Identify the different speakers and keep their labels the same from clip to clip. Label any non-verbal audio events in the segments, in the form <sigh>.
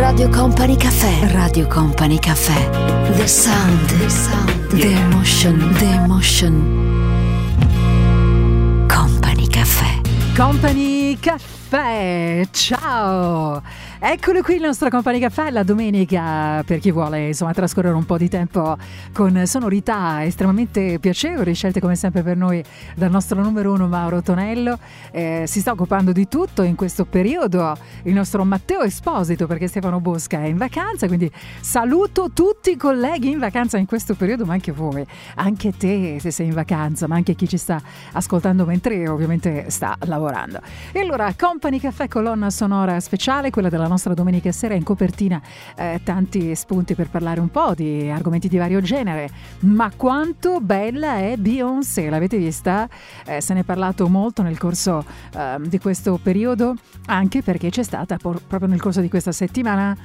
Speaker 1: Radio Company Caffè. Radio Company Caffè. The sound. The sound. The emotion. The emotion. Company Caffè.
Speaker 2: Company Caffè. Ciao. Eccolo qui il nostro Company Caffè la domenica per chi vuole insomma trascorrere un po' di tempo con sonorità estremamente piacevoli, scelte come sempre per noi dal nostro numero uno Mauro Tonello. Eh, si sta occupando di tutto in questo periodo il nostro Matteo Esposito perché Stefano Bosca è in vacanza, quindi saluto tutti i colleghi in vacanza in questo periodo, ma anche voi, anche te se sei in vacanza, ma anche chi ci sta ascoltando mentre ovviamente sta lavorando. E allora Company Caffè colonna sonora speciale, quella della nostra domenica sera in copertina eh, tanti spunti per parlare un po' di argomenti di vario genere. Ma quanto bella è Beyoncé, l'avete vista? Eh, se ne è parlato molto nel corso eh, di questo periodo, anche perché c'è stata por- proprio nel corso di questa settimana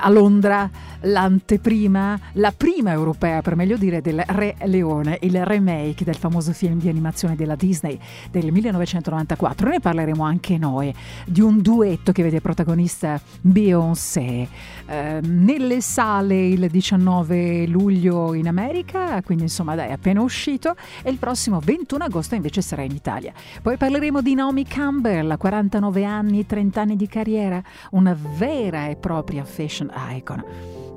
Speaker 2: a Londra l'anteprima, la prima europea per meglio dire, del Re Leone, il remake del famoso film di animazione della Disney del 1994. Ne parleremo anche noi di un duetto che vede protagonista Beyoncé. Eh, nelle sale il 19 luglio in America, quindi insomma dai, è appena uscito, e il prossimo 21 agosto invece sarà in Italia. Poi parleremo di Naomi Campbell, 49 anni, 30 anni di carriera, una vera e propria fashion icon.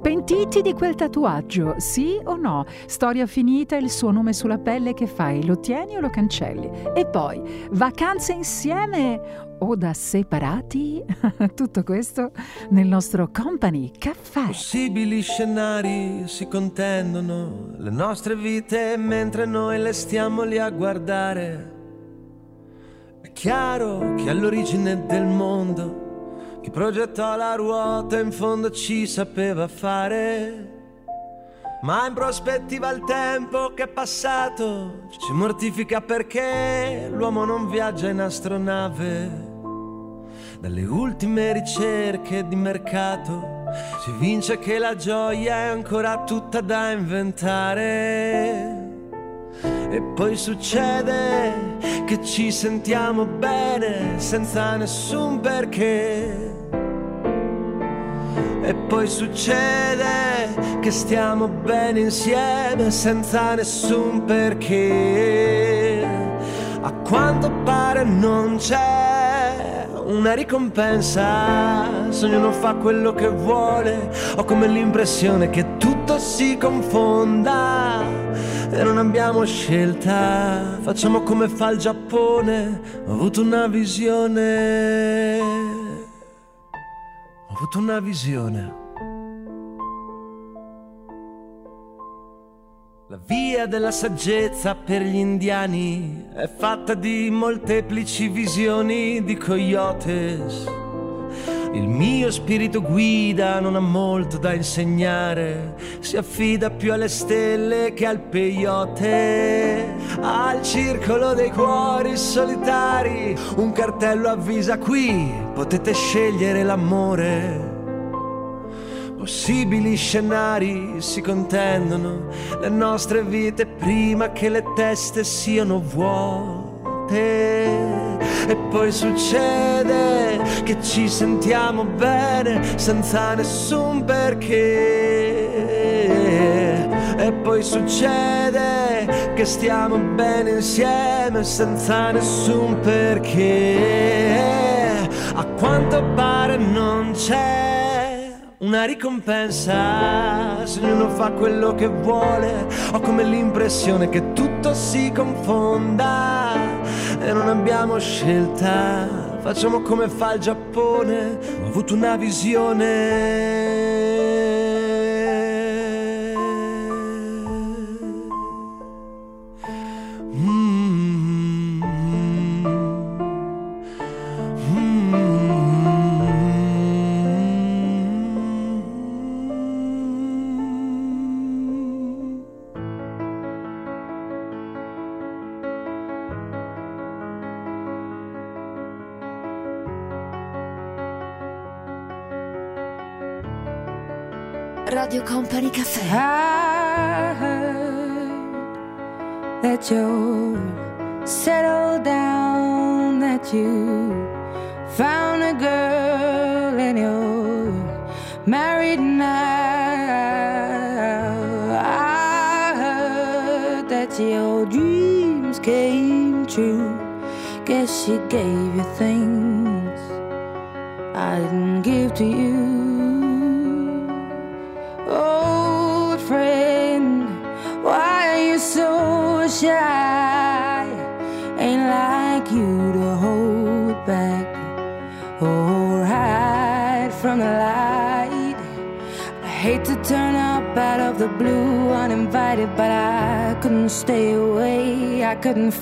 Speaker 2: Pentiti di quel tatuaggio, sì o no? Storia finita, il suo nome sulla pelle che fai, lo tieni o lo cancelli? E poi, vacanze insieme o da separati? <laughs> Tutto questo nel nostro Company Caffè.
Speaker 3: Possibili scenari si contendono le nostre vite mentre noi le stiamo lì a guardare. È chiaro che all'origine del mondo chi progettò la ruota in fondo ci sapeva fare. Ma in prospettiva il tempo che è passato ci mortifica perché l'uomo non viaggia in astronave. Dalle ultime ricerche di mercato si vince che la gioia è ancora tutta da inventare. E poi succede che ci sentiamo bene senza nessun perché. E poi succede che stiamo bene insieme senza nessun perché. A quanto pare non c'è una ricompensa se ognuno fa quello che vuole. Ho come l'impressione che tutto si confonda e non abbiamo scelta. Facciamo come fa il Giappone. Ho avuto una visione. Ho avuto una visione. La via della saggezza per gli indiani è fatta di molteplici visioni di coyotes. Il mio spirito guida non ha molto da insegnare, si affida più alle stelle che al peyote, al circolo dei cuori solitari. Un cartello avvisa qui, potete scegliere l'amore. Possibili scenari si contendono le nostre vite prima che le teste siano vuote. E poi succede che ci sentiamo bene senza nessun perché. E poi succede che stiamo bene insieme senza nessun perché. A quanto pare non c'è una ricompensa se ognuno fa quello che vuole. Ho come l'impressione che tutto si confonda e non abbiamo scelta. Facciamo come fa il Giappone. Ho avuto una visione.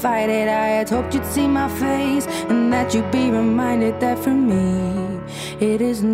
Speaker 4: Fight it. I had hoped you'd see my face and that you'd be reminded that for me it isn't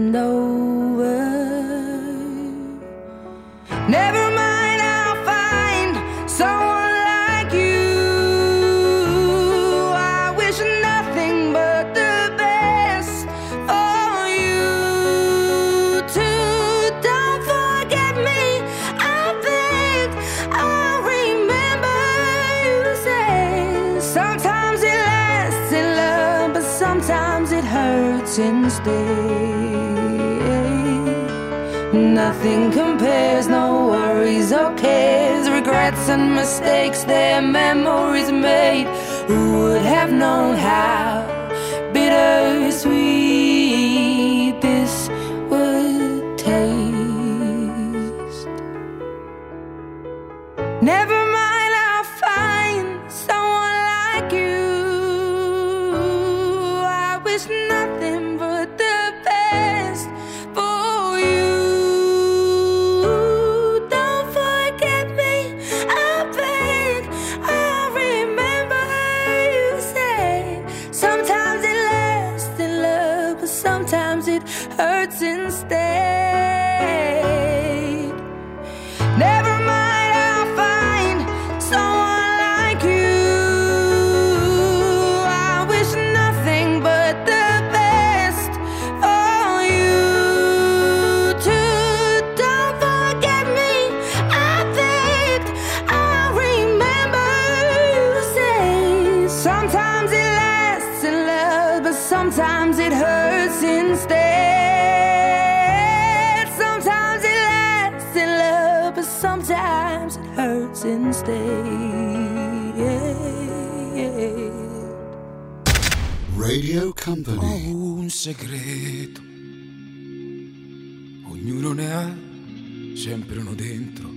Speaker 5: dentro,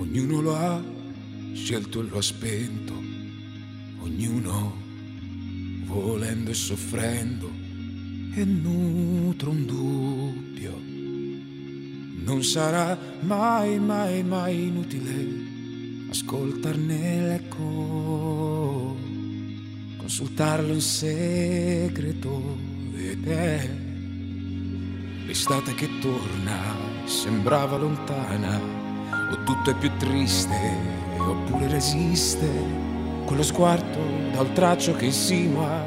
Speaker 5: ognuno lo ha scelto e lo ha spento, ognuno volendo e soffrendo e nutre un dubbio. Non sarà mai, mai, mai inutile ascoltarne l'eco consultarlo in segreto. Ed è l'estate che torna sembrava lontana o tutto è più triste oppure resiste. Quello sguardo da oltraccio che insinua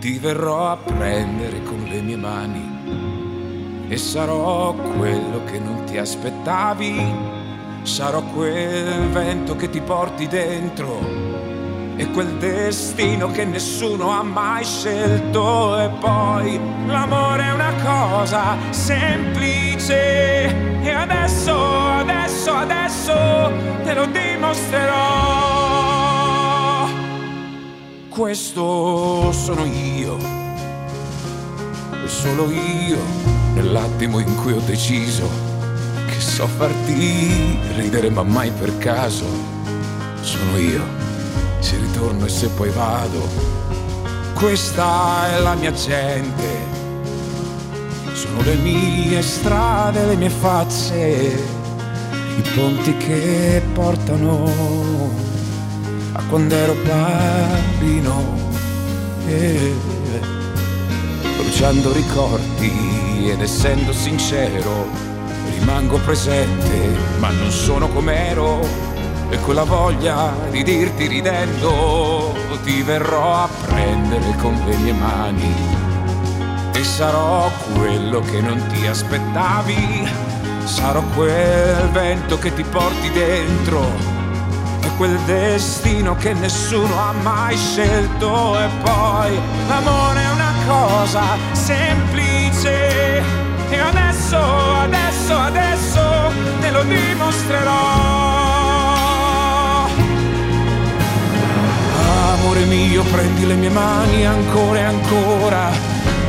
Speaker 5: ti verrò a prendere con le mie mani e sarò quello che non ti aspettavi. Sarò quel vento che ti porti dentro e quel destino che nessuno ha mai scelto. E poi l'amore è una cosa semplice. E adesso, adesso, adesso te lo dimostrerò. Questo sono io. E solo io nell'attimo in cui ho deciso che so farti ridere ma mai per caso. Sono io se ritorno e se poi vado. Questa è la mia gente, sono le mie strade, le mie facce, i ponti che portano a quando ero bambino. Eh, bruciando ricordi ed essendo sincero, rimango presente, ma non sono com'ero e quella voglia di dirti ridendo ti verrò a prendere con le mie mani e sarò quello che non ti aspettavi sarò quel vento che ti porti dentro e quel destino che nessuno ha mai scelto e poi l'amore è una cosa semplice e adesso adesso te lo dimostrerò. Amore mio, prendi le mie mani ancora e ancora.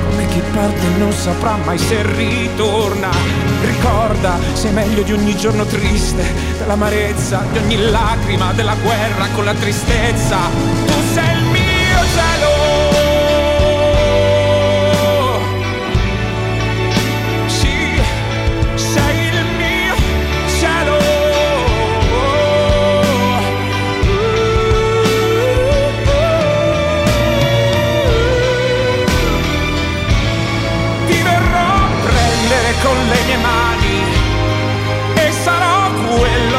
Speaker 5: Come chi parte non saprà mai se ritorna. Ricorda, sei meglio di ogni giorno triste, dell'amarezza, di ogni lacrima, della guerra con la tristezza. Tu sei il mio cielo.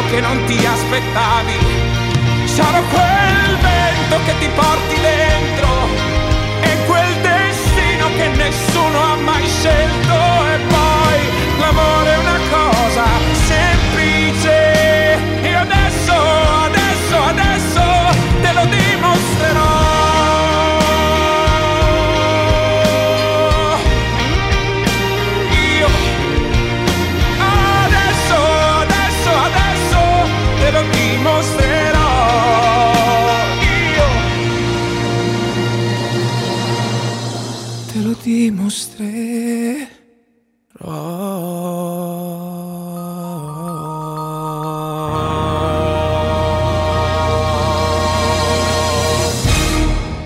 Speaker 5: Che non ti aspettavi. Sarò quel vento che ti porti dentro e quel destino che nessuno ha mai scelto. E poi l'amore è una cosa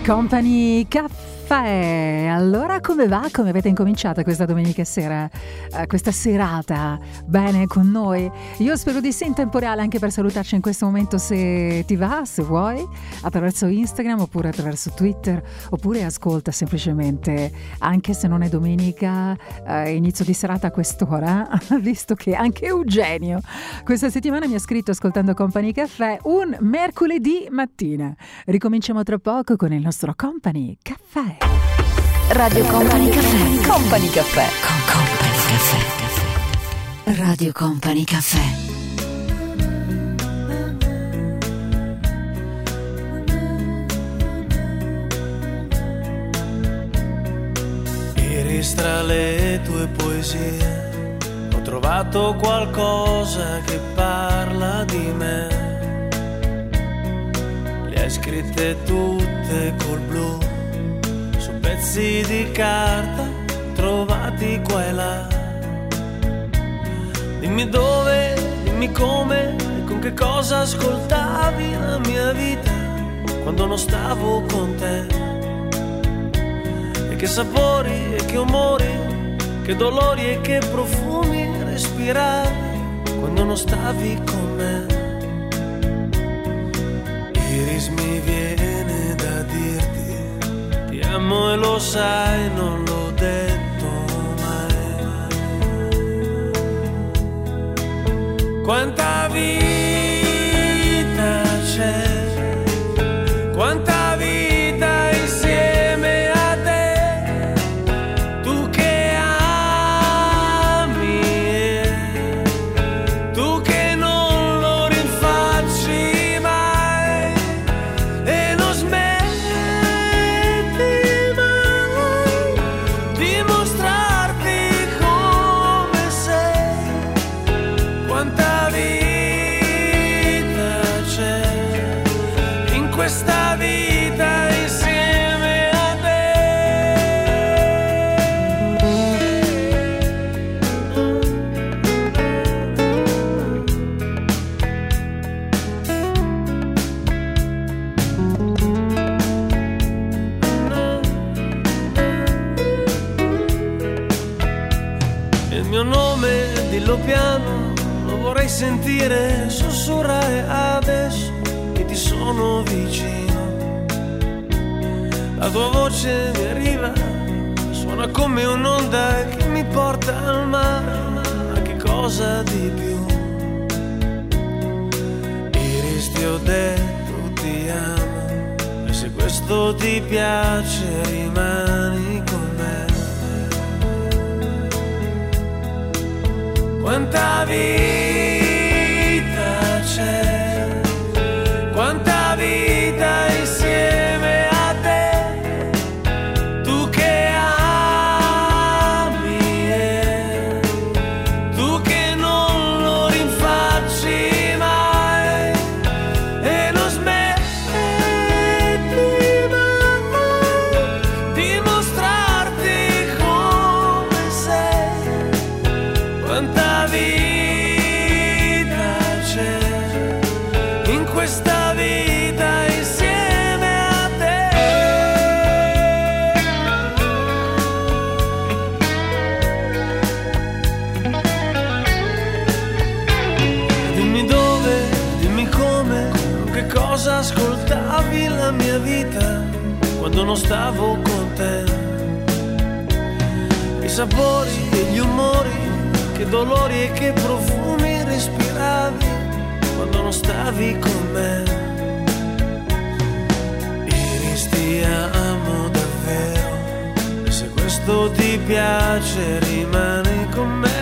Speaker 2: Company Caffè caffè. Allora come va? Come avete incominciato questa domenica sera? Uh, questa serata? Bene con noi? Io spero di sì in tempo reale anche per salutarci in questo momento se ti va, se vuoi, attraverso Instagram oppure attraverso Twitter oppure ascolta semplicemente, anche se non è domenica, uh, inizio di serata a quest'ora, <laughs> visto che anche Eugenio questa settimana mi ha scritto ascoltando Company Caffè un mercoledì mattina. Ricominciamo tra poco con il nostro Company Caffè.
Speaker 1: Radio Company Caffè. Company Caffè. Con Company Caffè. Radio Company Caffè.
Speaker 3: Tra le tue poesie ho trovato qualcosa che parla di me. Le hai scritte tutte col blu pezzi di carta trovati qua e là. Dimmi dove, dimmi come e con che cosa ascoltavi la mia vita quando non stavo con te. E che sapori e che umori, che dolori e che profumi respiravi quando non stavi con me. Iris mi viene amo e lo sai, non l'ho detto mai. Quanta vita c'è, sentire sussurrare adesso che ti sono vicino. La tua voce mi arriva, suona come un'onda che mi porta al mare, ma che cosa di più? Iris ti ho detto ti amo, e se questo ti piace rimani con me. Quanta vita c'è, cosa ascoltavi la mia vita quando non stavo con te. I sapori e gli umori, che dolori e che profumi respiravi quando non stavi con me. Iris ti amo davvero e se questo ti piace rimani con me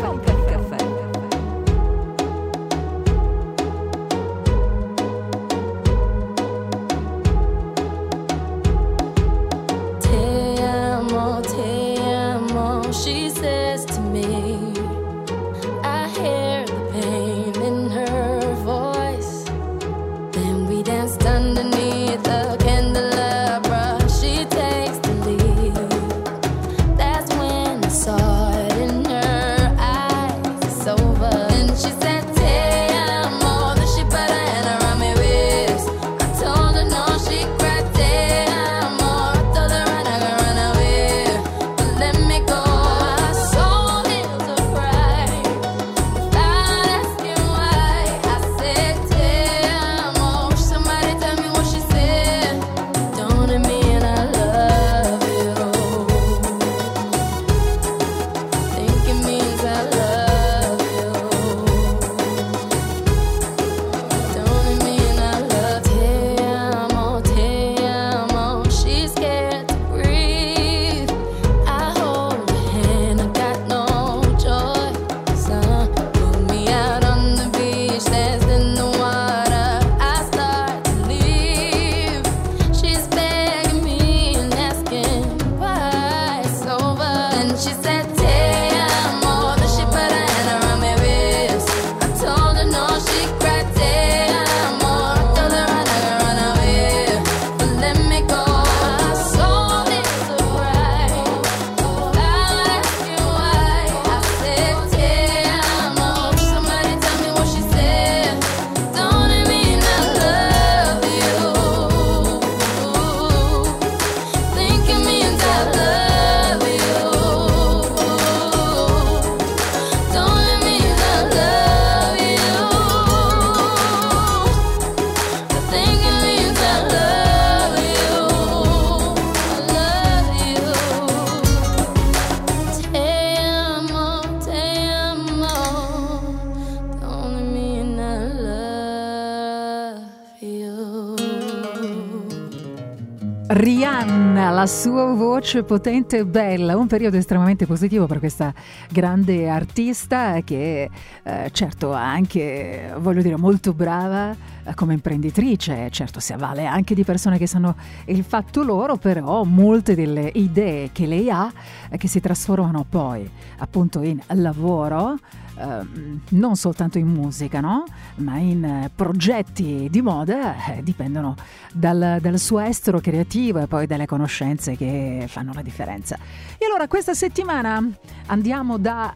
Speaker 2: Voce potente e bella, un periodo estremamente positivo per questa grande artista che eh, certo anche, voglio dire, molto brava eh, come imprenditrice, certo si avvale anche di persone che sanno il fatto loro, però molte delle idee che lei ha eh, che si trasformano poi appunto in lavoro Ehm, non soltanto in musica, no? ma in eh, progetti di moda eh, dipendono dal, dal, suo estero creativo e poi dalle conoscenze che fanno la differenza. E allora questa settimana andiamo da,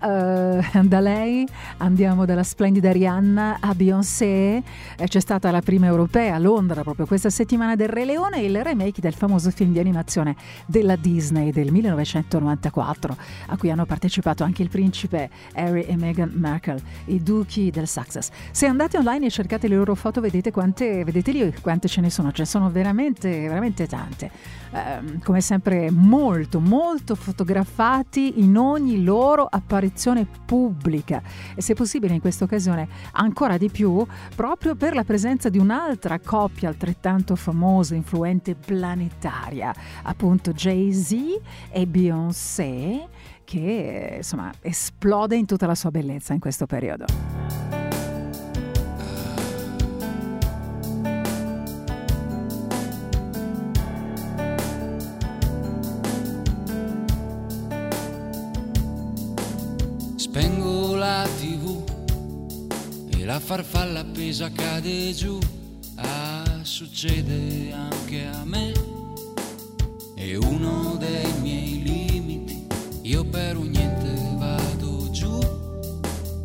Speaker 2: uh, <laughs> da lei, andiamo dalla splendida Rihanna a Beyoncé, eh, c'è stata la prima europea a Londra proprio questa settimana del Re Leone il remake del famoso film di animazione della Disney del 1994 a cui hanno partecipato anche il principe Harry e Meghan Merkel, i duchi del Sussex. Se andate online e cercate le loro foto vedete quante, vedete lì quante ce ne sono, ce ne sono veramente, veramente tante. Eh, come sempre molto, molto fotografati in ogni loro apparizione pubblica e se possibile in questa occasione ancora di più proprio per la presenza di un'altra coppia altrettanto famosa, influente planetaria, appunto Jay-Z e Beyoncé che insomma esplode in tutta la sua bellezza in questo periodo.
Speaker 6: la farfalla appesa cade giù, ah succede anche a me, è uno dei miei limiti, io per un niente vado giù,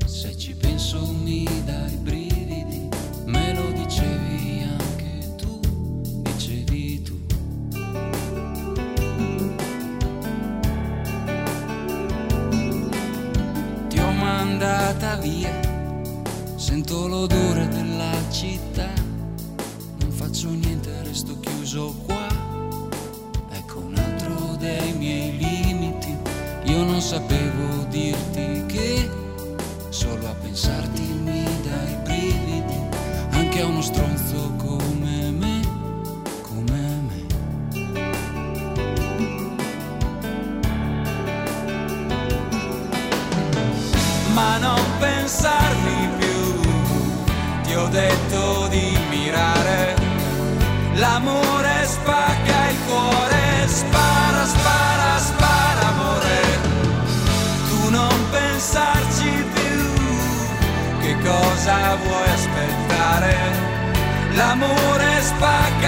Speaker 6: se ci penso mi dai brividi, me lo dicevi anche tu, dicevi tu.
Speaker 7: Ti ho mandata via Sento l'odore della città, non faccio niente, resto chiuso qua. Ecco un altro dei miei limiti, io non sapevo dirti che solo a pensarti mi dai brividi, anche a uno stronzo come me, come me.
Speaker 6: ma non pensarmi. Ti ho detto di mirare, l'amore spacca il cuore, spara, spara, spara, amore. Tu non pensarci più, che cosa vuoi aspettare? L'amore spacca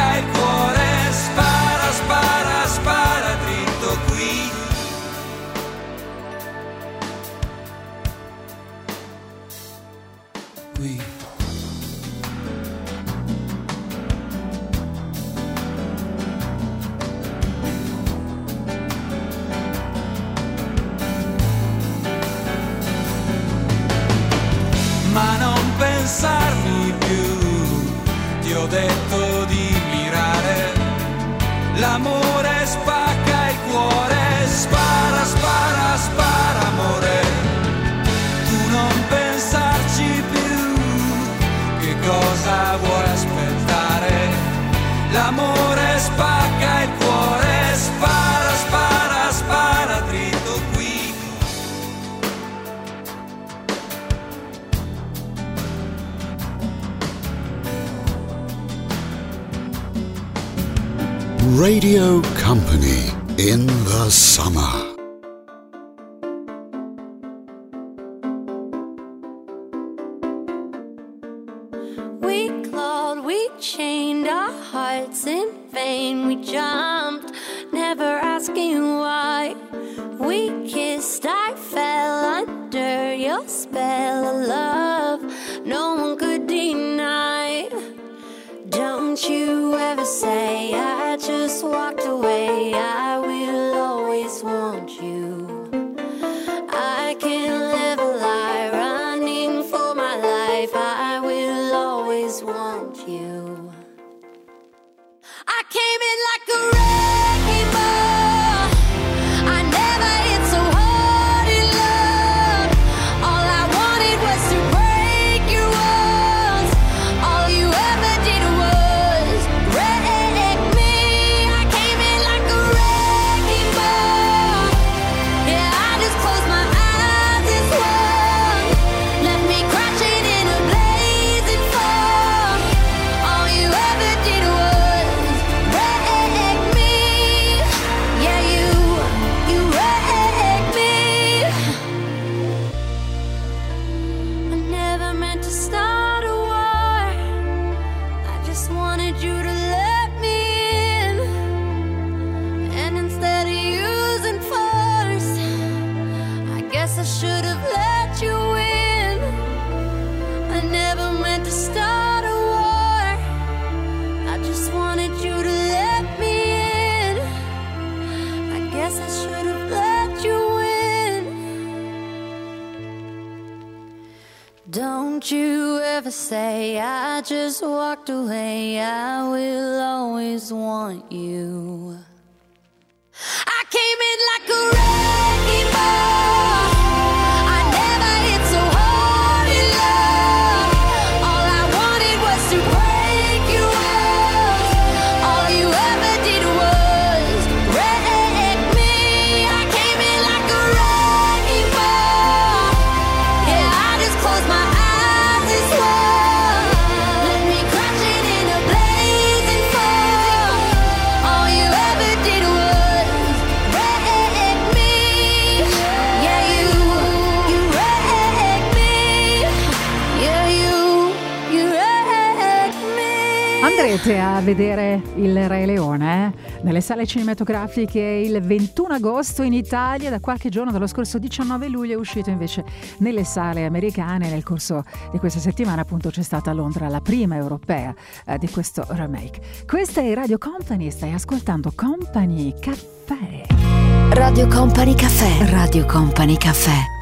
Speaker 6: pensarmi più. Ti ho detto di mirare, l'amore spacca il cuore, spara, spara, spara, amore. Tu non pensarci più, che cosa vuoi aspettare? L'amore spacca il cuore,
Speaker 8: Radio Company in the summer.
Speaker 2: Il Re Leone eh? nelle sale cinematografiche il 21 agosto in Italia, da qualche giorno dallo scorso 19 luglio è uscito invece nelle sale americane. Nel corso di questa settimana appunto c'è stata a Londra la prima europea eh, di questo remake. Questa è Radio Company, stai ascoltando Company Caffè.
Speaker 9: Radio Company Caffè. Radio Company Caffè.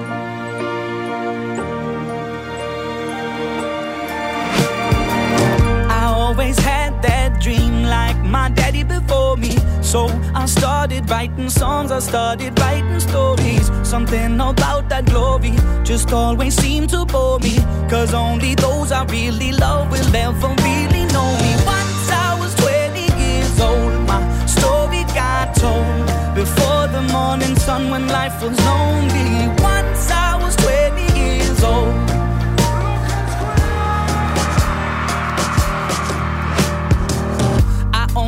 Speaker 10: Always had that dream like my daddy before me. So I started writing songs, I started writing stories. Something about that glory just always seemed to bore me. Cause only those I really love will ever really know me. Once I was 20 years old, my story got told. Before the morning sun when life was lonely. Once I was 20 years old.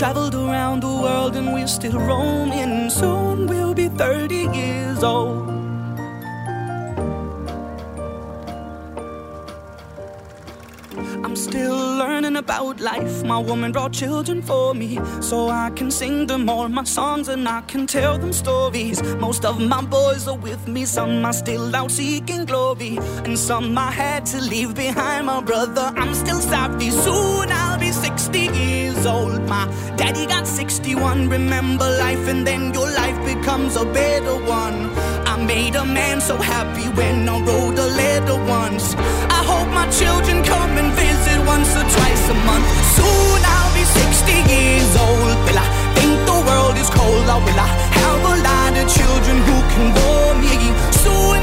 Speaker 10: traveled around the world and we're still roaming. Woman brought children for me, so I can sing them all my songs and I can tell them stories. Most of my boys are with me, some are still out seeking glory, and some I had to leave behind. My brother, I'm still sorry. Soon I'll be 60 years old. My daddy got 61. Remember life, and then your life becomes a better one. Made a man so happy when I wrote a letter once. I hope my children come and visit once or twice a month. Soon I'll be 60 years old. Will I think the world is cold? Or will I have a lot of children who can bore me? Soon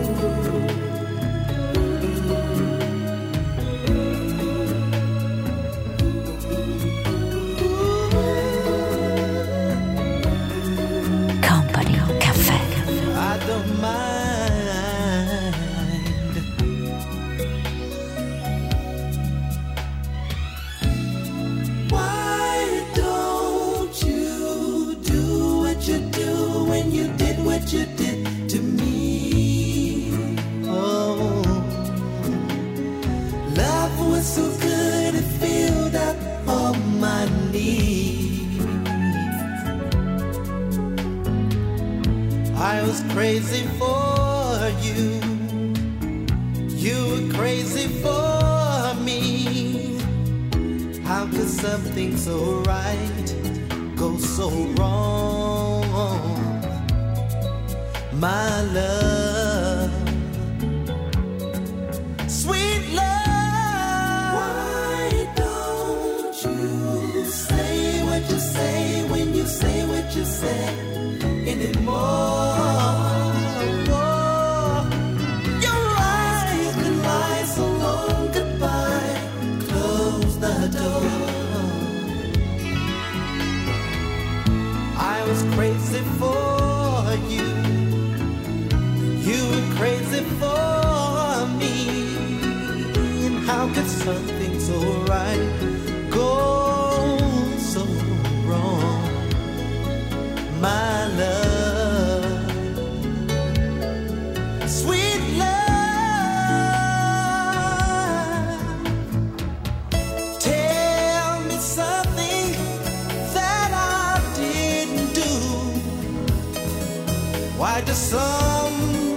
Speaker 11: Was crazy for you. You were crazy for me. How could something so right go so wrong? my love. I just some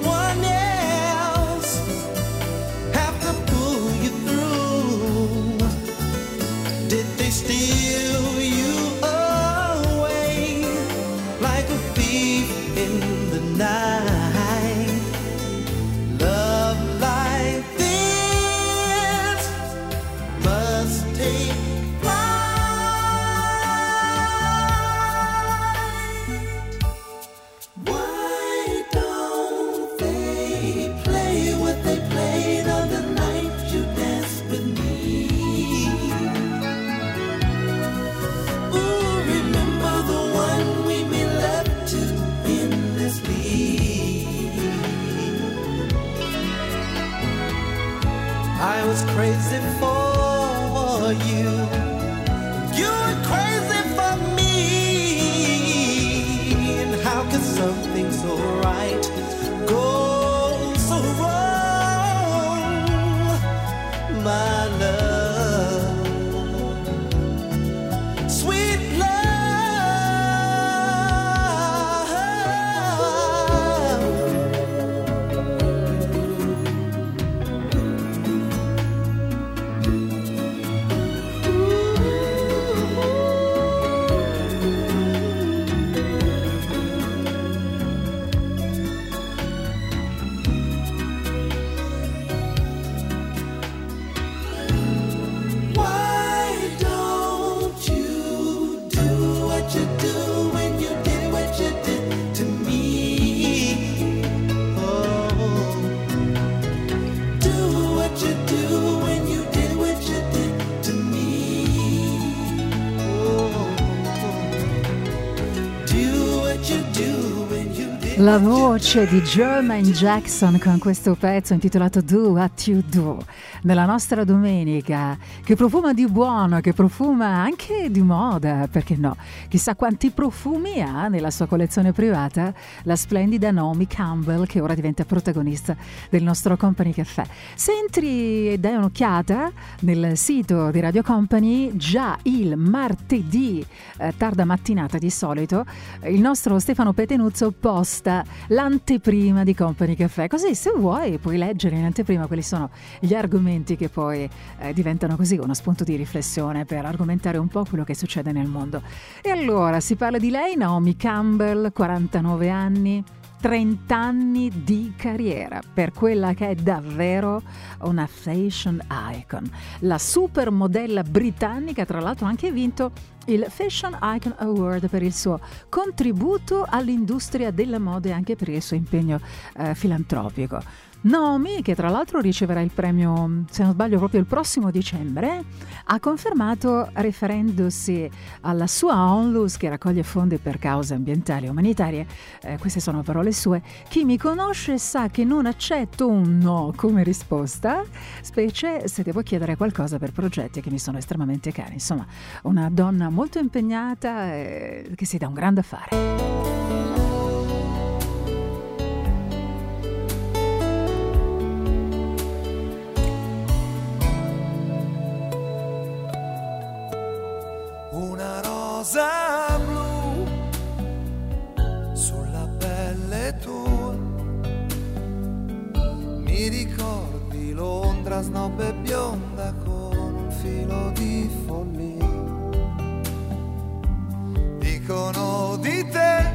Speaker 2: La voce di Jermaine Jackson con questo pezzo intitolato Do What You Do nella nostra domenica che profuma di buono, che profuma anche di moda, perché no? Chissà quanti profumi ha nella sua collezione privata la splendida Naomi Campbell che ora diventa protagonista del nostro Company Café. Se entri e dai un'occhiata nel sito di Radio Company, già il martedì eh, tarda mattinata di solito, il nostro Stefano Petenuzzo posta l'anteprima di Company Café. Così se vuoi puoi leggere in anteprima quali sono gli argomenti che poi eh, diventano così uno spunto di riflessione per argomentare un po' quello che succede nel mondo. E allora si parla di lei, Naomi Campbell, 49 anni. 30 anni di carriera per quella che è davvero una fashion icon. La supermodella britannica, tra l'altro, ha anche vinto il Fashion Icon Award per il suo contributo all'industria della moda e anche per il suo impegno eh, filantropico. Naomi, che tra l'altro riceverà il premio, se non sbaglio, proprio il prossimo dicembre, ha confermato, riferendosi alla sua onlus che raccoglie fondi per cause ambientali e umanitarie, eh, queste sono parole sue, chi mi conosce sa che non accetto un no come risposta, specie se devo chiedere qualcosa per progetti che mi sono estremamente cari. Insomma, una donna molto impegnata e che si dà un grande affare.
Speaker 11: Rosa blu sulla pelle tua. Mi ricordi Londra snob e bionda con un filo di follia. Dicono di te,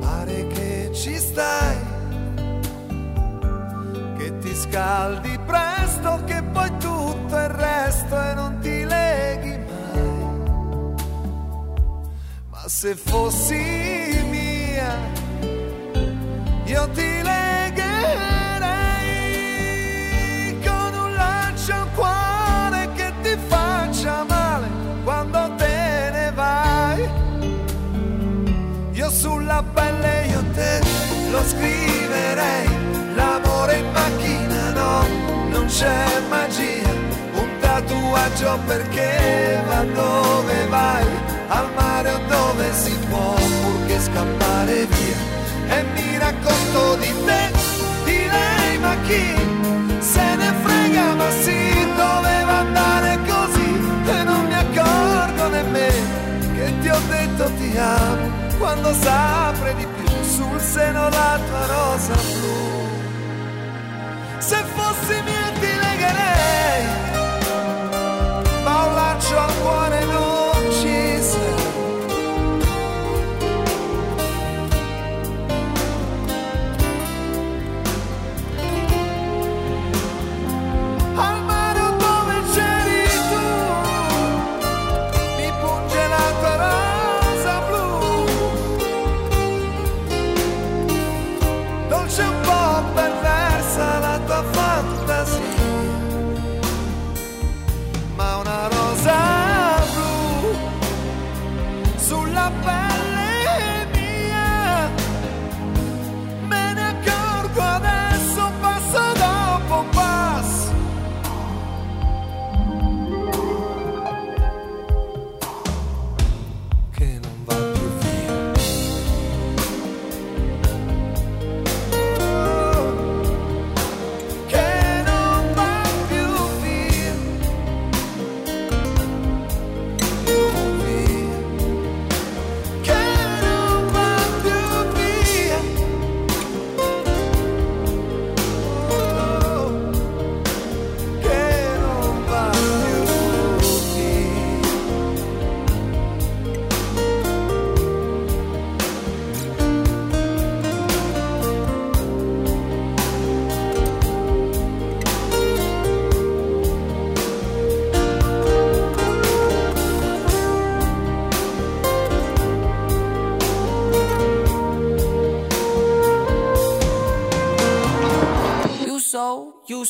Speaker 11: pare che ci stai, che ti scaldi se fossi mia, io ti legherei con un laccio al cuore che ti faccia male quando te ne vai. Io sulla pelle io te lo scriverei, l'amore in macchina no, non
Speaker 12: c'è magia, un tatuaggio perché va dove vai, al mare dove si può, purché scappare via. E mi racconto di te, di lei, ma chi se ne frega, ma sì, doveva andare così e non mi accorgo nemmeno che ti ho detto ti amo quando s'apre di più sul seno la tua rosa blu.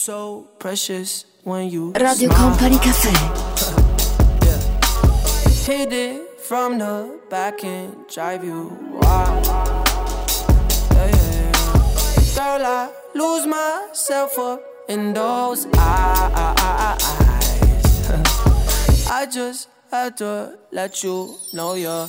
Speaker 3: So, precious when you
Speaker 1: Radio
Speaker 3: smile.
Speaker 1: Company Caffè. <laughs>
Speaker 3: Hit it from the back and drive you wild. Yeah, yeah, yeah. Girl, I lose myself up in those eyes. <laughs> I just had to let you know you're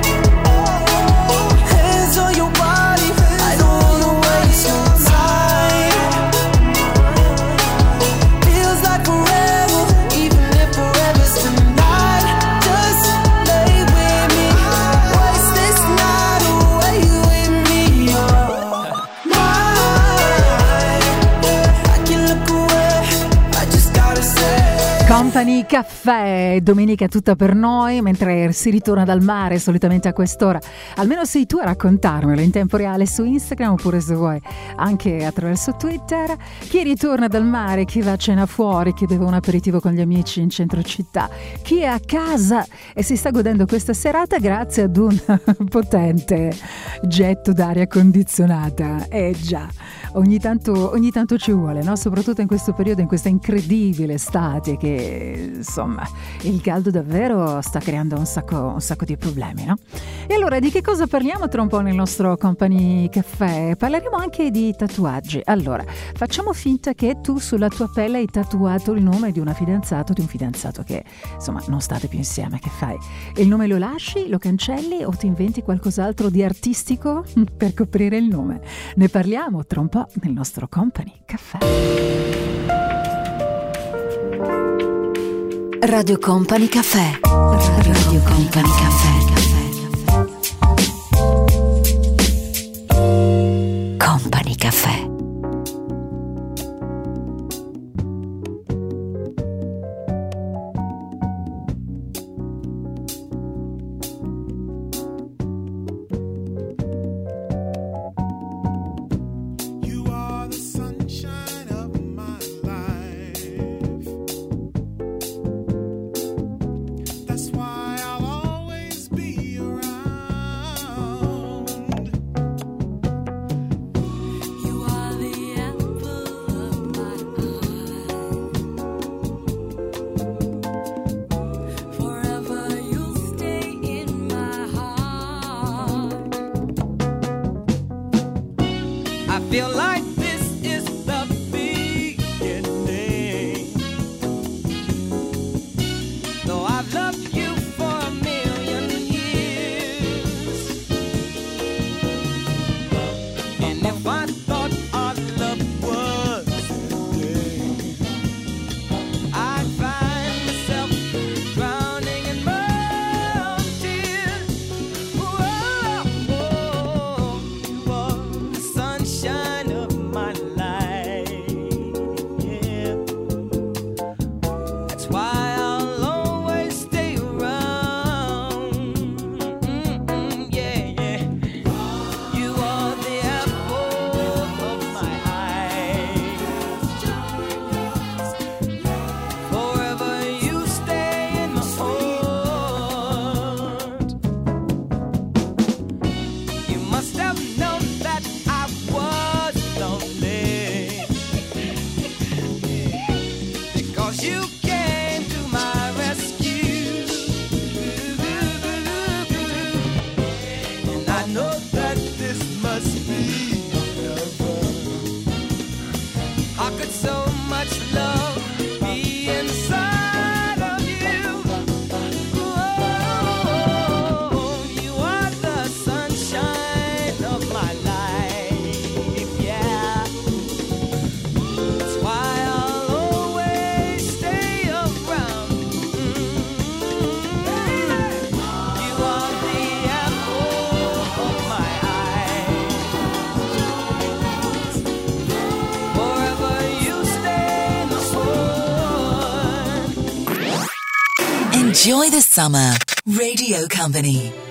Speaker 2: Company Caffè, domenica tutta per noi, mentre si ritorna dal mare solitamente a quest'ora. Almeno sei tu a raccontarmelo in tempo reale su Instagram oppure se vuoi anche attraverso Twitter. Chi ritorna dal mare, chi va a cena fuori, chi beve un aperitivo con gli amici in centro città, chi è a casa e si sta godendo questa serata grazie ad un <laughs> potente getto d'aria condizionata. Eh già, ogni tanto, ogni tanto ci vuole, no? soprattutto in questo periodo, in questa incredibile estate che insomma il caldo davvero sta creando un sacco, un sacco di problemi. No? E allora di che cosa parliamo tra un po' nel nostro Company Caffè? Parleremo anche di tatuaggi. Allora, facciamo finta che tu sulla tua pelle hai tatuato il nome di una fidanzata o di un fidanzato che insomma non state più insieme, che fai? Il nome lo lasci, lo cancelli o ti inventi qualcos'altro di artistico <laughs> per coprire il nome? Ne parliamo tra un po' nuova nel nostro Company Caffè.
Speaker 3: Radio Company Caffè. Radio Company Caffè.
Speaker 9: Enjoy the summer. Radio Company.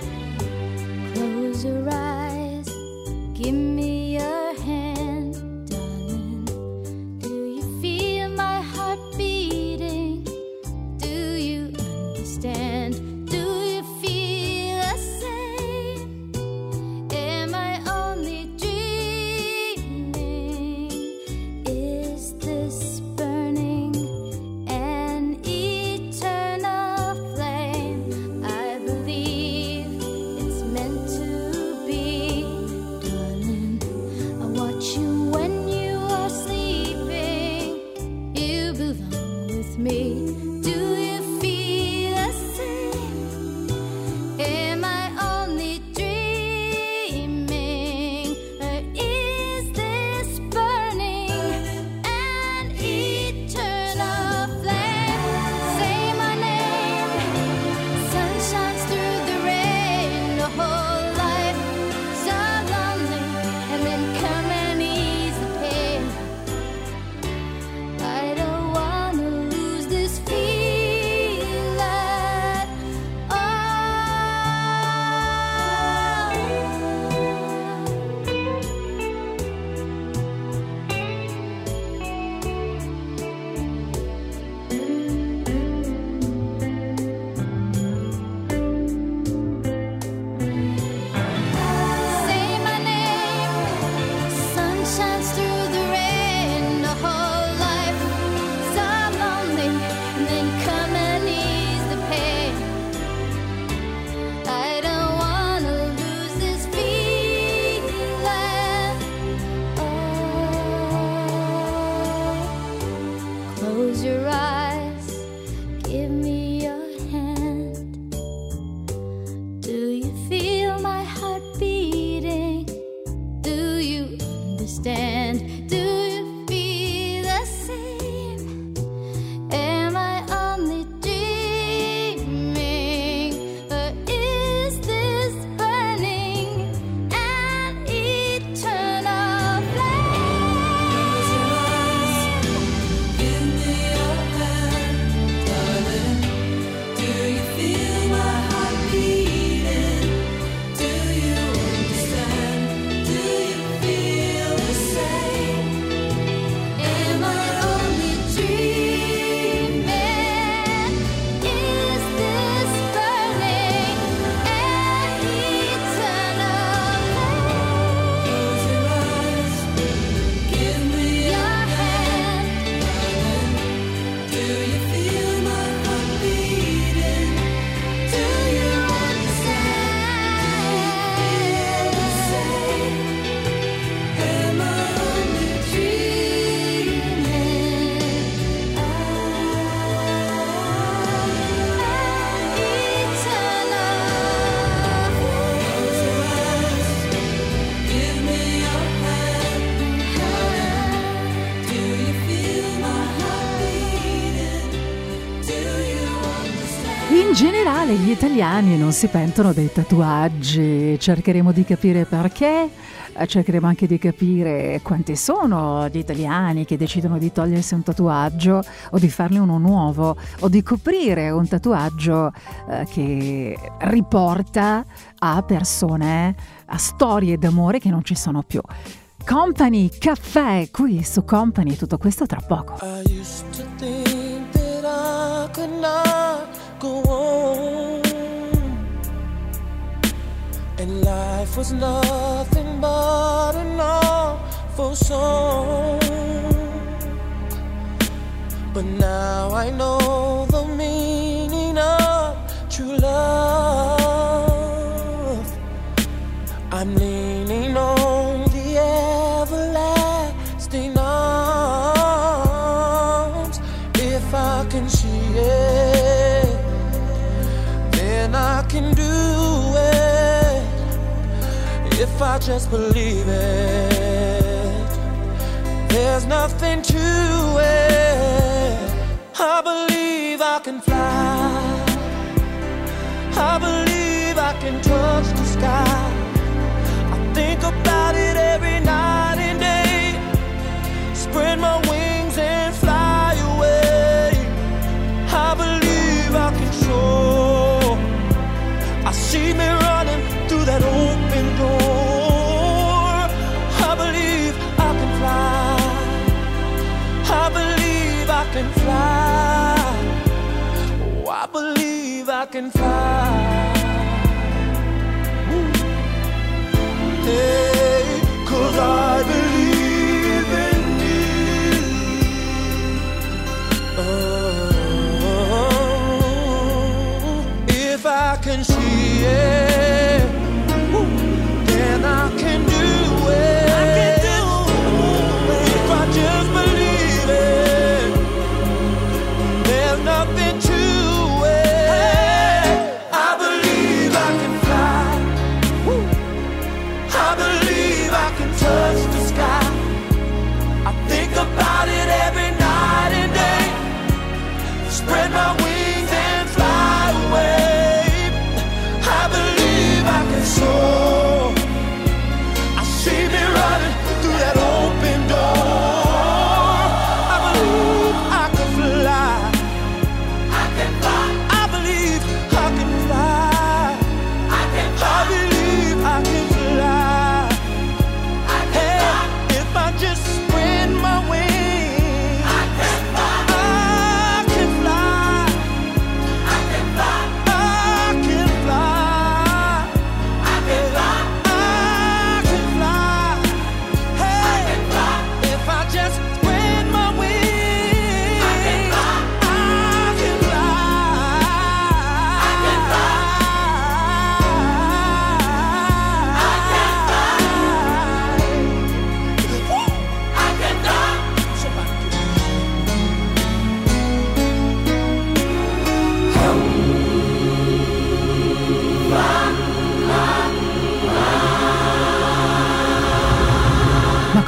Speaker 2: Generale gli italiani non si pentono dei tatuaggi, cercheremo di capire perché, eh, cercheremo anche di capire quanti sono gli italiani che decidono di togliersi un tatuaggio o di farne uno nuovo o di coprire un tatuaggio eh, che riporta a persone, a storie d'amore che non ci sono più. Company, caffè, qui su Company, tutto questo tra poco.
Speaker 3: I used to think that I could not go on. And life was nothing but an awful song. But now I know the meaning of true love. I'm just believe it, there's nothing to it. I believe I can fly. I believe I can touch I can fly. Hey, cause I believe in you. Oh, if I can see it,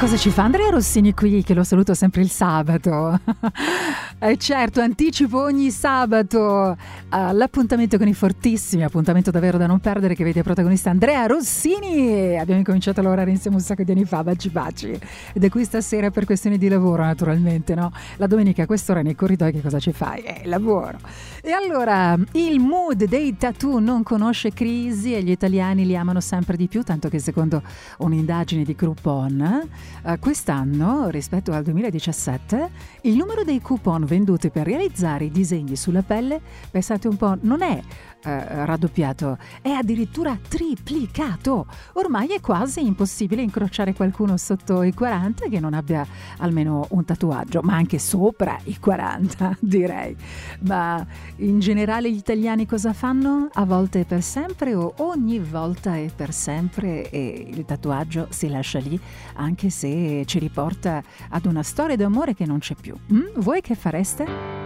Speaker 2: cosa ci fa Andrea Rossini qui, che lo saluto sempre il sabato? <laughs> Eh certo, anticipo ogni sabato eh, l'appuntamento con i fortissimi, appuntamento davvero da non perdere che vede protagonista Andrea Rossini. Abbiamo incominciato a lavorare insieme un sacco di anni fa, baci baci. Ed è qui stasera per questioni di lavoro naturalmente, no? La domenica a quest'ora nei corridoi che cosa ci fai? Eh, lavoro. E allora, il mood dei tattoo non conosce crisi e gli italiani li amano sempre di più, tanto che secondo un'indagine di Groupon, eh, quest'anno rispetto al 2017 il numero dei coupon venduti per realizzare i disegni sulla pelle, pensate un po', non è eh, raddoppiato, è addirittura triplicato. Ormai è quasi impossibile incrociare qualcuno sotto i 40 che non abbia almeno un tatuaggio, ma anche sopra i 40, <laughs> direi. Ma in generale gli italiani cosa fanno? A volte è per sempre o ogni volta è per sempre e il tatuaggio si lascia lì, anche se ci riporta ad una storia d'amore che non c'è più. Mm? Voi che fareste?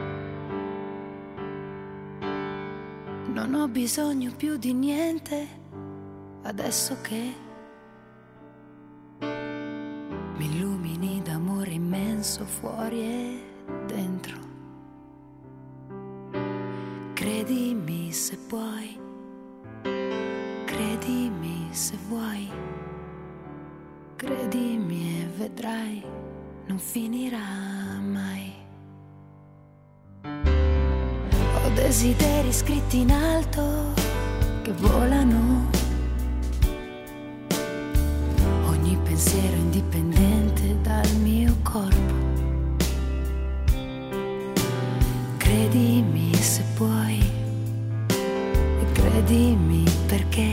Speaker 13: Non ho bisogno più di niente adesso che mi illumini d'amore immenso fuori e dentro. Credimi
Speaker 9: se puoi, credimi se vuoi, credimi e vedrai, non finirà mai. Desideri scritti in alto che volano. Ogni pensiero indipendente dal mio corpo. Credimi se puoi e credimi perché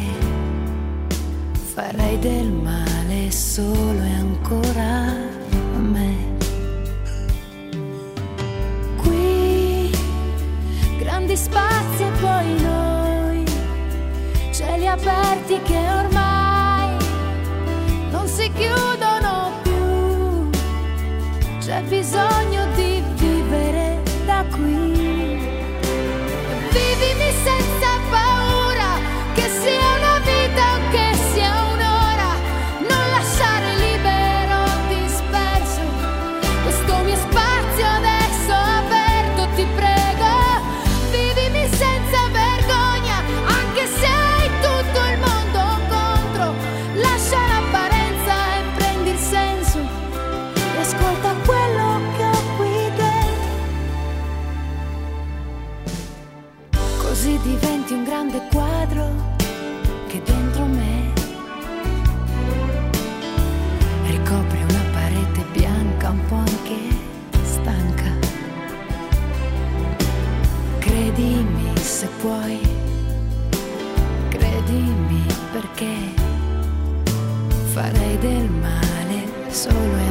Speaker 9: farei del male solo e ancora grandi spazi e poi noi, cieli aperti che ormai non si chiudono più. C'è bisogno puoi, credimi perché farei del male solo e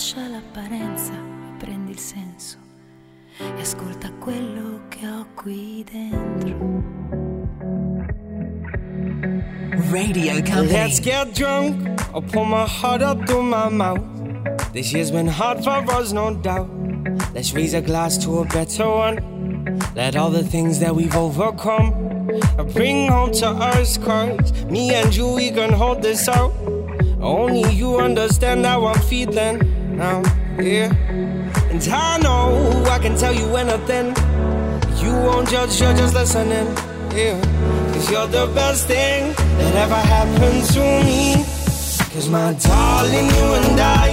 Speaker 9: Lascia l'apparenza e prendi il senso. E ascolta quello che ho qui dentro.
Speaker 14: Radio Company.
Speaker 3: Let's get drunk. I'll pour my heart up through my mouth. This year's been hard for us, no doubt. Let's raise a glass to a better one. Let all the things that we've overcome bring home to us, cause me and you, we can hold this out. Only you understand how I'm feeling now, yeah. And I know I can tell you anything. You won't judge, you're just listening, yeah. Cause you're the best thing that ever happened to me. Cause my darling, you and I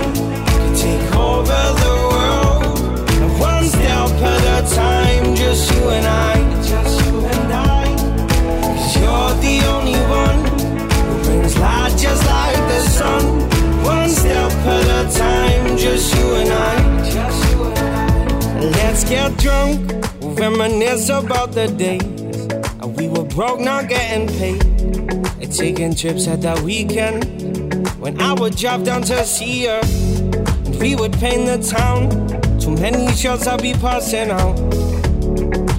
Speaker 3: can take over the world. And one step at a time, just you and I. Just you and I. Cause you're the only one who brings light just like the sun. One step at a time, just you and I. Let's get drunk, we'll reminisce about the days. We were broke, not getting paid. Taking trips at that weekend. When I would drive down to see her, and we would paint the town. Too many shots I'd be passing out.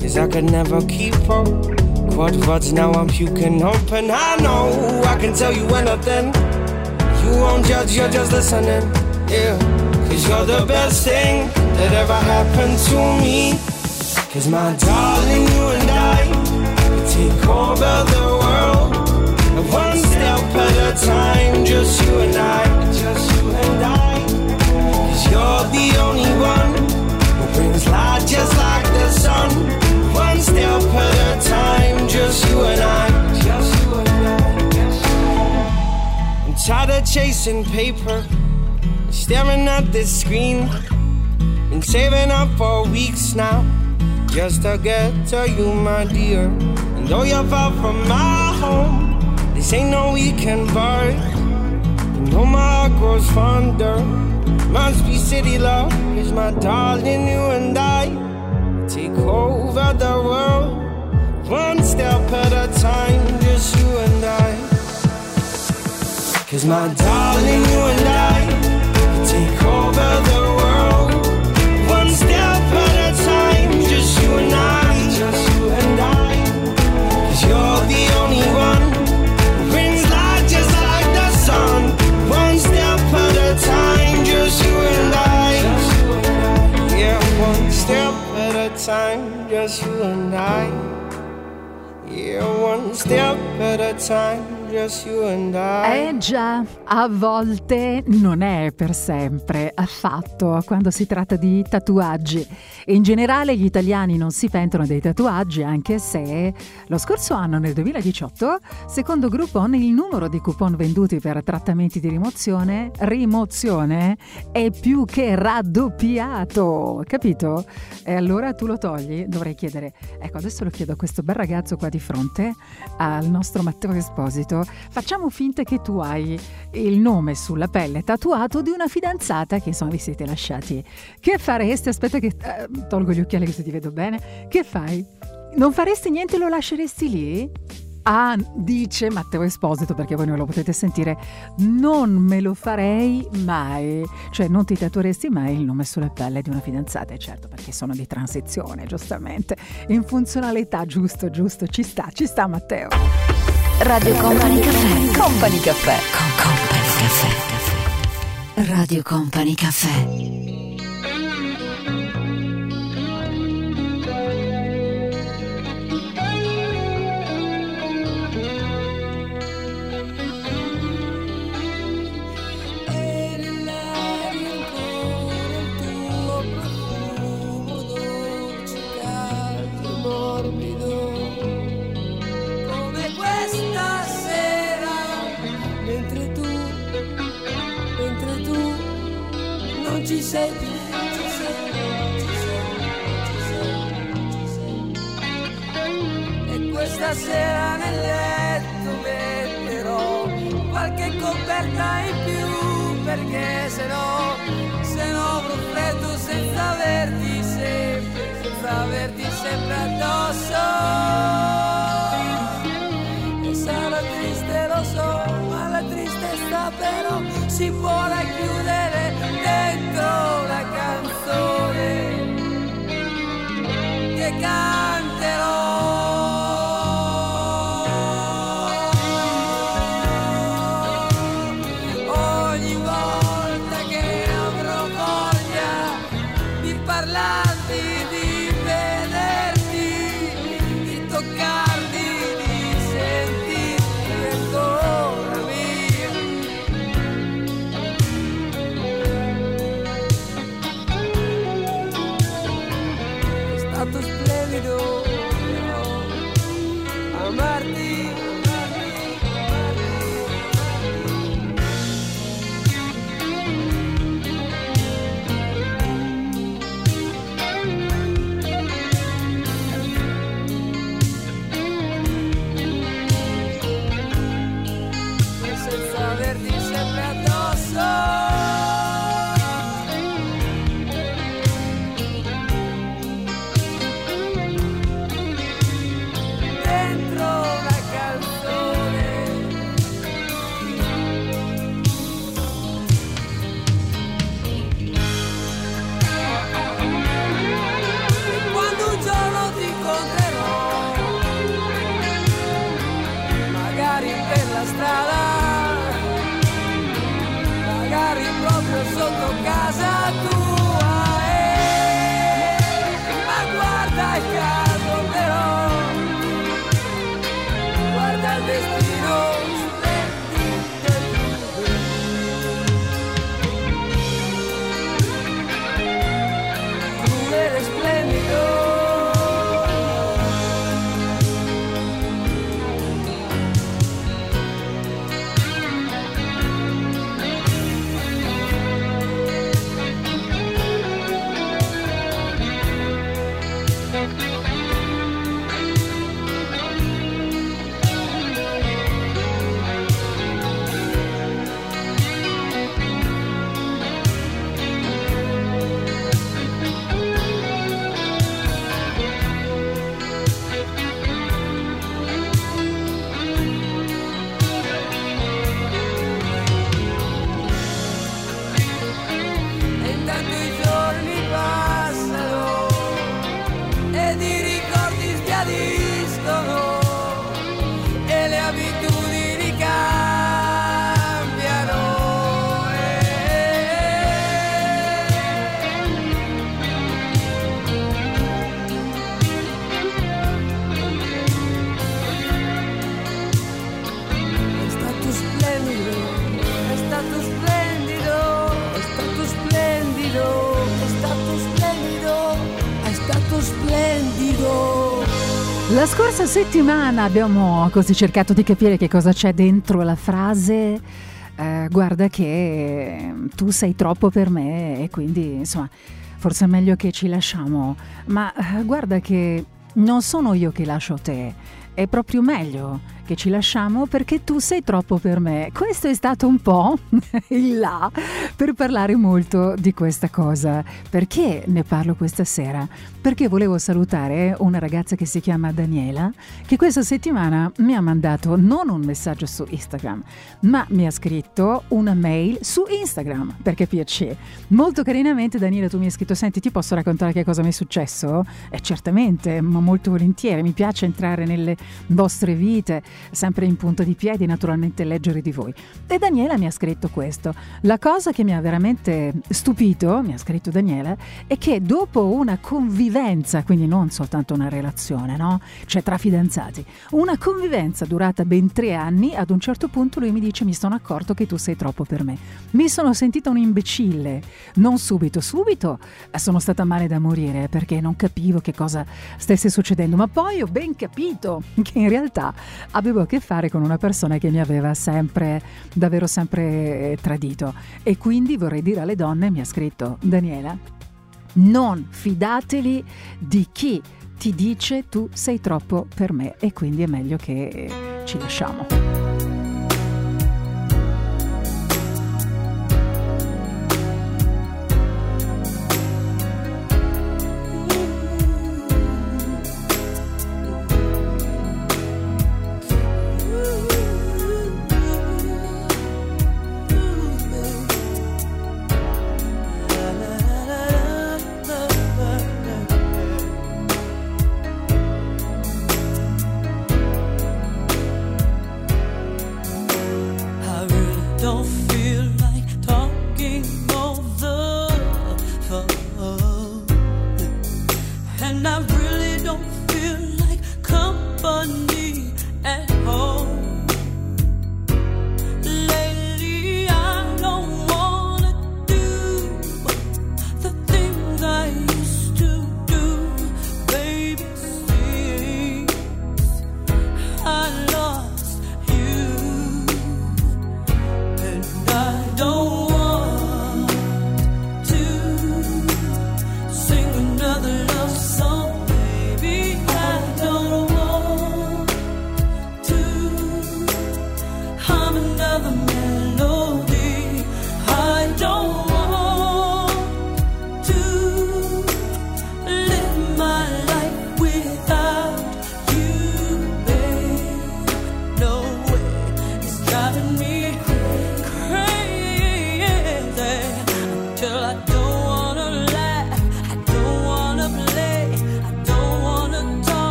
Speaker 3: Cause I could never keep up. Quad rods, now I'm puking. And I know I can tell you anything. Won't judge, you're just listening. Yeah. Cause you're the best thing that ever happened to me. Cause my darling, you and I could take over the world. One step at a time, just you and I, just you and I. Cause you're the only one who brings light just like the sun. One step at a time, just you and I, tired of chasing paper, staring at this screen. Been saving up for weeks now, just to get to you, my dear. And though you're far from my home, this ain't no weekend bar. You know my heart grows fonder. Must be city love, is my darling, you and I take over the world, one step at a time, just you and I. Cause my darling, you and I take over the world, one step at a time, just you and I, just you and I. Cause you're the only one brings light just like the sun, one step at a time, just you and I. Yeah, one step at a time, just you and I. Yeah, one step at a time,
Speaker 2: Eh già, a volte non è per sempre, affatto, quando si tratta di tatuaggi. In generale gli italiani non si pentono dei tatuaggi, anche se lo scorso anno, nel 2018, secondo Groupon, il numero di coupon venduti per trattamenti di rimozione, rimozione, è più che raddoppiato, capito? E allora tu lo togli? Dovrei chiedere, ecco adesso lo chiedo a questo bel ragazzo qua di fronte, al nostro Matteo Esposito, facciamo finta che tu hai il nome sulla pelle tatuato di una fidanzata che insomma vi siete lasciati. Che faresti? Aspetta che eh, tolgo gli occhiali così ti vedo bene. Che fai? Non faresti niente, lo lasceresti lì? Ah, dice Matteo Esposito, perché voi non lo potete sentire, non me lo farei mai, cioè non ti tatueresti mai il nome sulla pelle di una fidanzata, e certo perché sono di transizione, giustamente, in funzionalità, giusto, giusto, ci sta, ci sta Matteo.
Speaker 1: Radio Company Caffè. Company Caffè. Con Company Caffè. Radio Company Caffè.
Speaker 4: Sei e questa sera nel letto metterò qualche coperta in più perché se no se no freddo senza averti sempre senza averti sempre addosso. E triste lo ma la tristezza però si può racchiudere che
Speaker 13: Scorsa settimana abbiamo così cercato di capire che cosa c'è dentro la frase. eh, guarda che tu sei troppo per me e quindi insomma forse è meglio che ci lasciamo. Ma eh, guarda che non sono io che lascio te, è proprio meglio che ci lasciamo perché tu sei troppo per me. Questo è stato un po' <laughs> il là per parlare molto di questa cosa. Perché ne parlo questa sera? Perché volevo salutare una ragazza che si chiama Daniela, che questa settimana mi ha mandato non un messaggio su Instagram, ma mi ha scritto una mail su Instagram, per capirci. Molto carinamente Daniela tu mi hai scritto, senti ti posso raccontare che cosa mi è successo? E certamente, ma molto volentieri, mi piace entrare nelle vostre vite, sempre in punta di piedi, naturalmente leggere di voi. E Daniela mi ha scritto questo. La cosa che mi ha veramente stupito, mi ha scritto Daniela, è che dopo una convivenza, quindi non soltanto una relazione, no? Cioè tra fidanzati, una convivenza durata ben tre anni, ad un certo punto lui mi dice mi sono accorto che tu sei troppo per me. Mi sono sentita un imbecille, non subito, subito eh, sono stata male da morire perché non capivo che cosa stesse succedendo, ma poi ho ben capito che in realtà avevo a che fare con una persona che mi aveva sempre, davvero sempre eh, tradito. E quindi vorrei dire alle donne, mi ha scritto Daniela, non fidateli di chi ti dice tu sei troppo per me e quindi è meglio che ci lasciamo.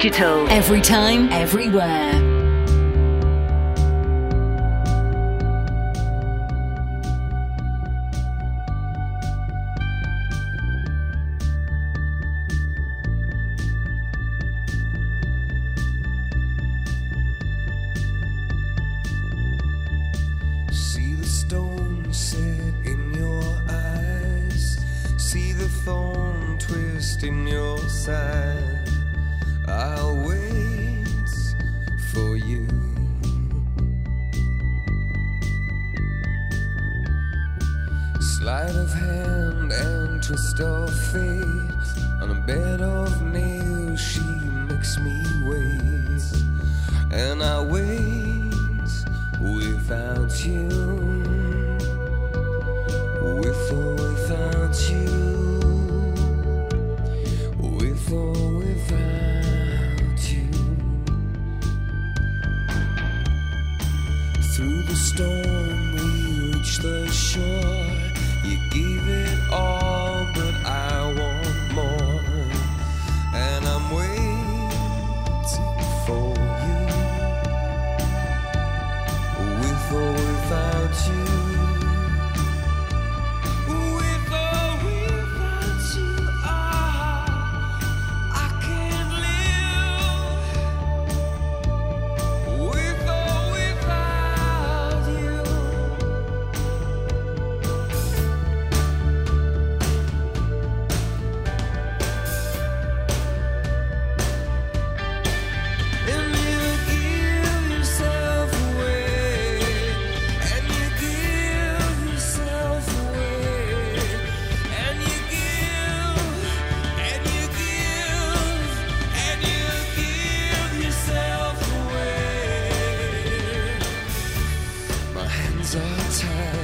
Speaker 3: Digital. Every time, everywhere.
Speaker 15: time.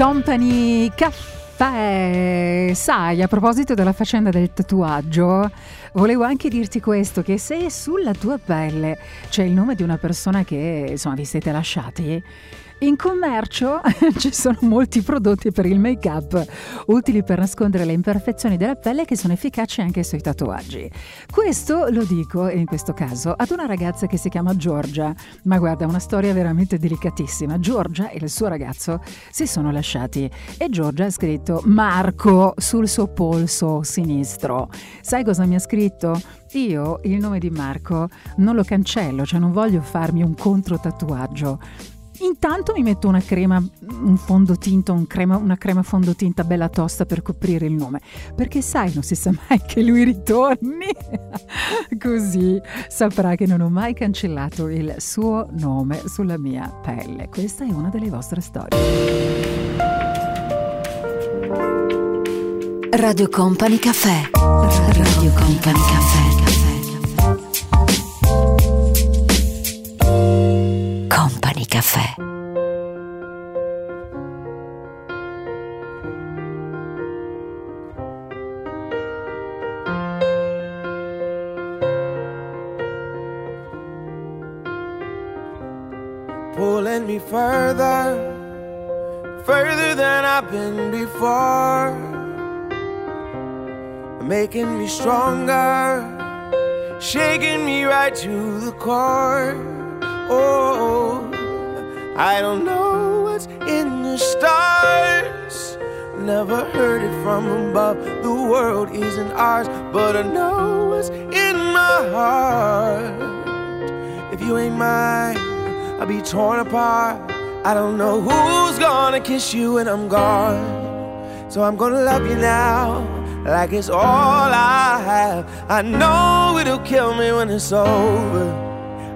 Speaker 2: Company Caffè. Sai, a proposito della faccenda del tatuaggio, volevo anche dirti questo, che se sulla tua pelle c'è il nome di una persona che, insomma, vi siete lasciati, in commercio <laughs> ci sono molti prodotti per il make-up utili per nascondere le imperfezioni della pelle che sono efficaci anche sui tatuaggi. Questo lo dico in questo caso ad una ragazza che si chiama Giorgia, ma guarda, una storia veramente delicatissima. Giorgia e il suo ragazzo si sono lasciati e Giorgia ha scritto Marco sul suo polso sinistro. Sai cosa mi ha scritto? Io il nome di Marco non lo cancello, cioè non voglio farmi un controtatuaggio. Intanto mi metto una crema, un fondotinta, un crema, una crema fondotinta bella tosta per coprire il nome, perché sai, non si sa mai che lui ritorni. <laughs> Così saprà che non ho mai cancellato il suo nome sulla mia pelle. Questa è una delle vostre storie.
Speaker 9: Radio Company Caffè. Radio Company Caffè. Caffè.
Speaker 3: pulling me further, further than I've been before, making me stronger, shaking me right to the core. Oh, I don't know what's in the stars. Never heard it from above. The world isn't ours, but I know what's in my heart. If you ain't mine, I'll be torn apart. I don't know who's gonna kiss you when I'm gone. So I'm gonna love you now, like it's all I have. I know it'll kill me when it's over.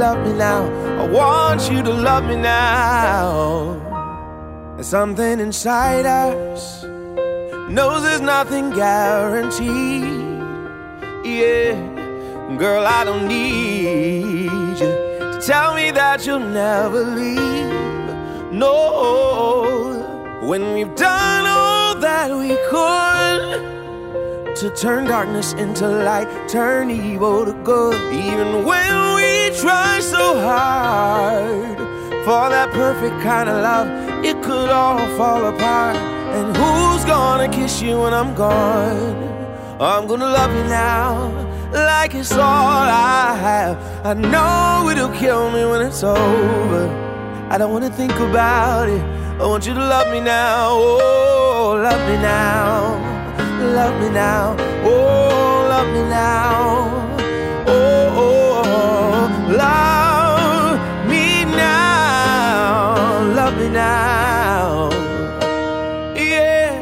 Speaker 3: Love me now. I want you to love me now. There's something inside us knows there's nothing guaranteed. Yeah, girl, I don't need you to tell me that you'll never leave. No, when we've done all that we could to turn darkness into light, turn evil to good, even when we try so hard for that perfect kind of love, it could all fall apart. And who's gonna kiss you when I'm gone? I'm gonna love you now, like it's all I have. I know it'll kill me when it's over. I don't wanna think about it. I want you to love me now, oh, love me now, love me now, oh, love me now, oh, oh, love me now, love me now. Yeah,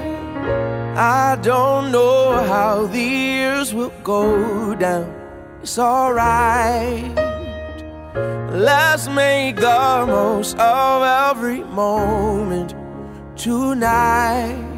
Speaker 3: I don't know how the years will go down. It's alright. Let's make the most of every moment tonight.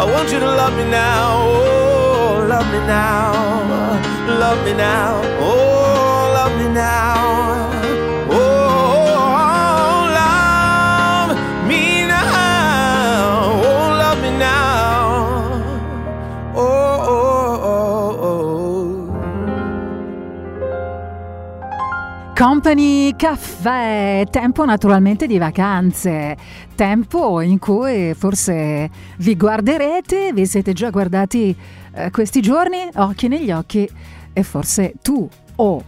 Speaker 3: I want you to love me now, oh, love me now, love me now, oh,
Speaker 2: Company Caffè, tempo naturalmente di vacanze, tempo in cui forse vi guarderete, vi siete già guardati eh, questi giorni, occhi negli occhi e forse tu o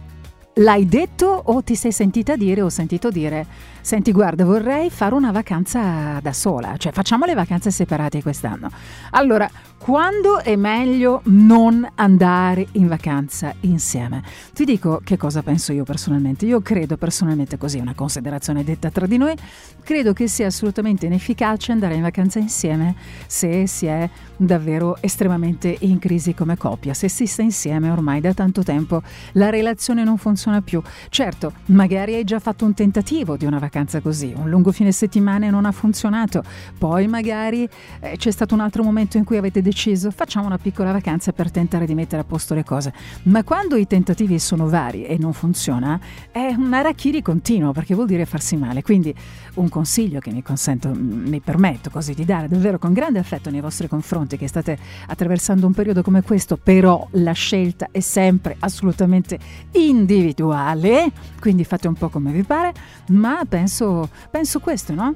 Speaker 2: l'hai detto o ti sei sentita dire o sentito dire, senti guarda vorrei fare una vacanza da sola, cioè facciamo le vacanze separate quest'anno. Allora, quando è meglio non andare in vacanza insieme? Ti dico che cosa penso io personalmente. Io credo personalmente così, una considerazione detta tra di noi, credo che sia assolutamente inefficace andare in vacanza insieme se si è davvero estremamente in crisi come coppia. Se si sta insieme ormai da tanto tempo, la relazione non funziona più. Certo, magari hai già fatto un tentativo di una vacanza così, un lungo fine settimana e non ha funzionato. Poi magari eh, c'è stato un altro momento in cui avete deciso deciso facciamo una piccola vacanza per tentare di mettere a posto le cose. Ma quando i tentativi sono vari e non funziona, è un arachiri continuo perché vuol dire farsi male. Quindi un consiglio che mi consento, mi permetto così di dare davvero con grande affetto nei vostri confronti che state attraversando un periodo come questo, però la scelta è sempre assolutamente individuale, quindi fate un po' come vi pare, ma penso, penso questo, no?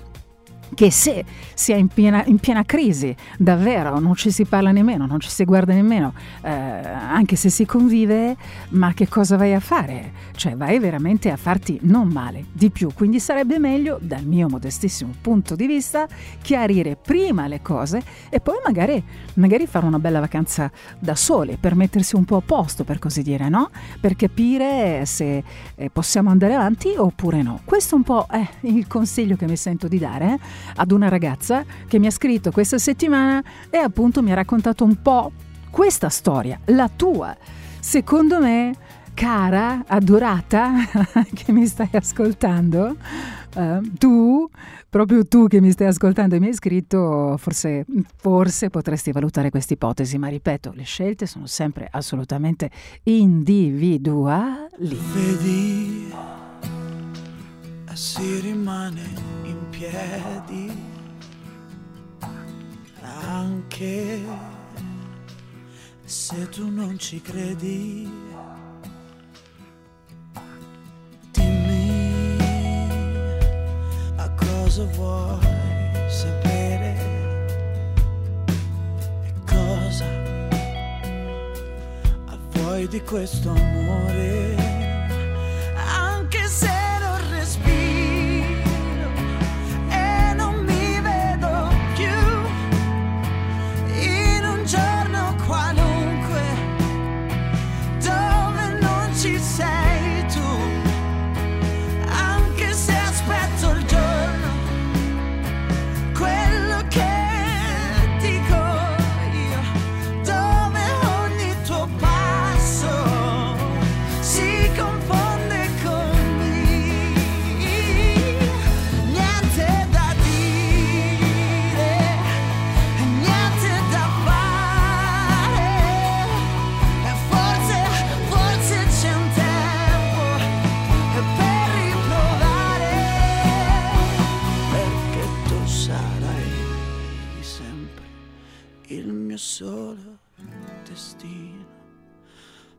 Speaker 2: Che se si è in piena, in piena, crisi, davvero non ci si parla nemmeno, non ci si guarda nemmeno, eh, anche se si convive, ma che cosa vai a fare? Cioè vai veramente a farti non male, di più. Quindi sarebbe meglio, dal mio modestissimo punto di vista, chiarire prima le cose e poi magari, magari fare una bella vacanza da sole, per mettersi un po' a posto, per così dire, no? Per capire se eh, possiamo andare avanti oppure no. Questo un po' è il consiglio che mi sento di dare. Eh? Ad una ragazza che mi ha scritto questa settimana e appunto mi ha raccontato un po' questa storia, la tua. Secondo me, cara, adorata, <laughs> che mi stai ascoltando, uh, tu, proprio tu che mi stai ascoltando e mi hai scritto, forse, forse potresti valutare questa ipotesi, ma ripeto, le scelte sono sempre assolutamente individuali.
Speaker 16: Vedi, si rimane piedi, anche se tu non ci credi. Dimmi a cosa vuoi sapere e cosa vuoi di questo amore.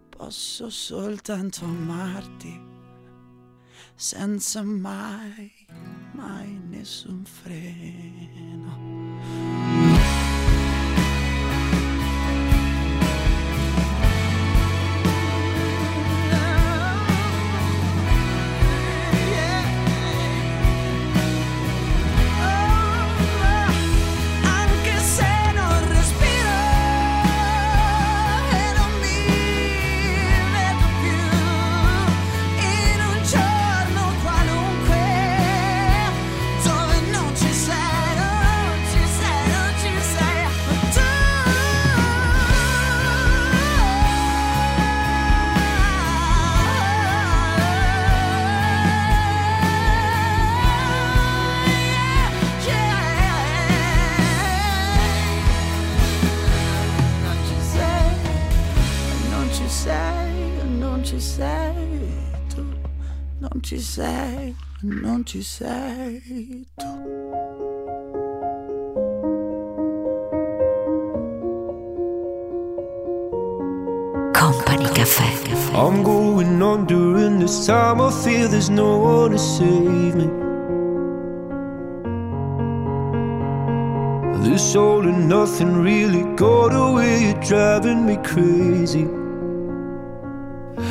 Speaker 16: Posso soltanto amarti senza mai, mai nessun freno. Ci sei, non ci sei tu.
Speaker 9: Company Caffè.
Speaker 3: I'm going on during this time. I feel there's no one to save me. This all and nothing really got away. You're driving me crazy.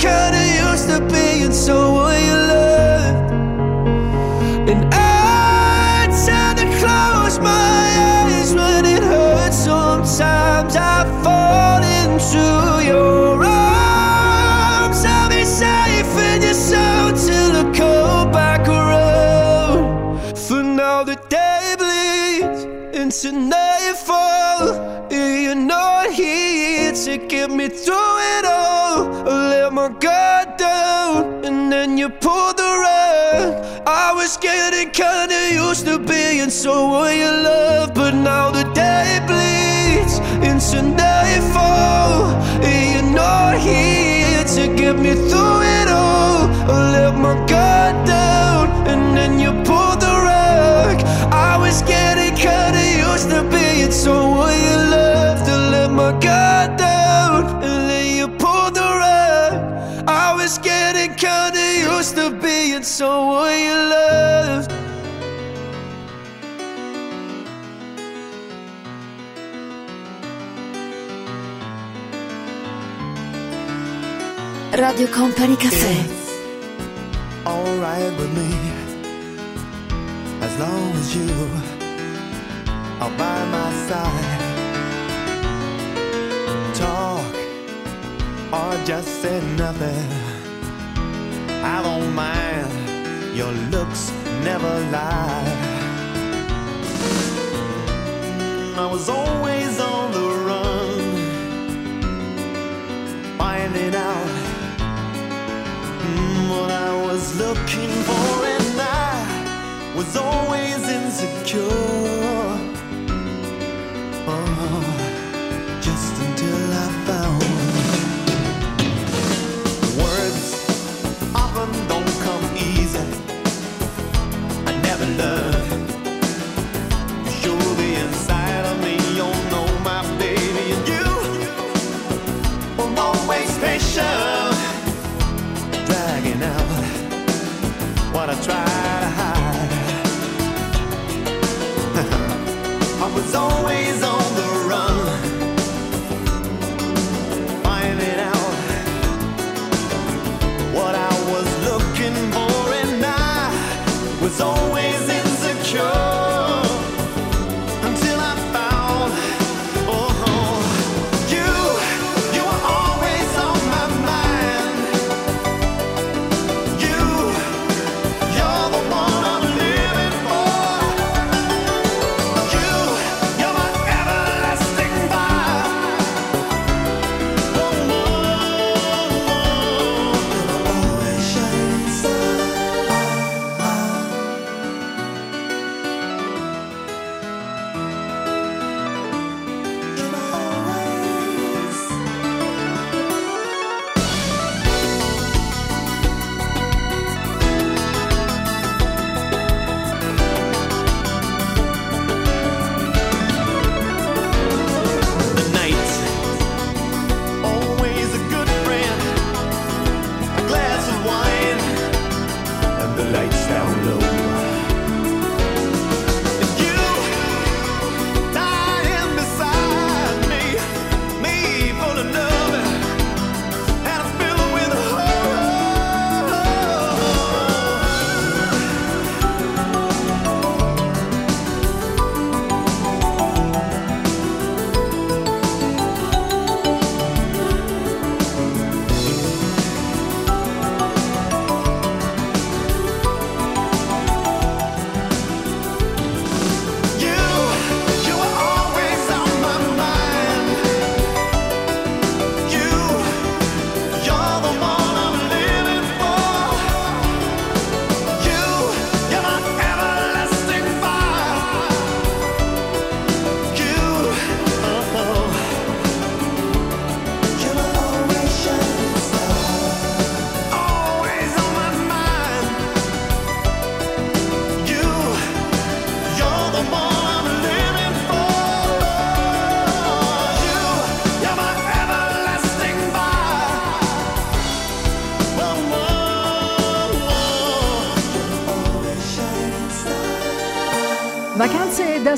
Speaker 3: kinda used to being someone you loved, and I tend to close my eyes when it hurts. Sometimes I fall into your arms. I'll be safe in your soul till I come back around. For now the day bleeds into nightfall. You're not here to get me through used to being someone you love, but now the day bleeds into nightfall. and You're not here to get me through it all. I let my guard down and then you pulled the rug. I was getting kinda used to being someone you loved. To let my guard down and then you pulled the rug. I was getting kinda used to being someone you loved.
Speaker 9: Radio Company Caffè.
Speaker 11: alright with me as long as you are by my side. Talk or just say nothing. I don't mind. Your looks never lie. I was always on the run, finding out what I was looking for, and I was always insecure. Oh, what I try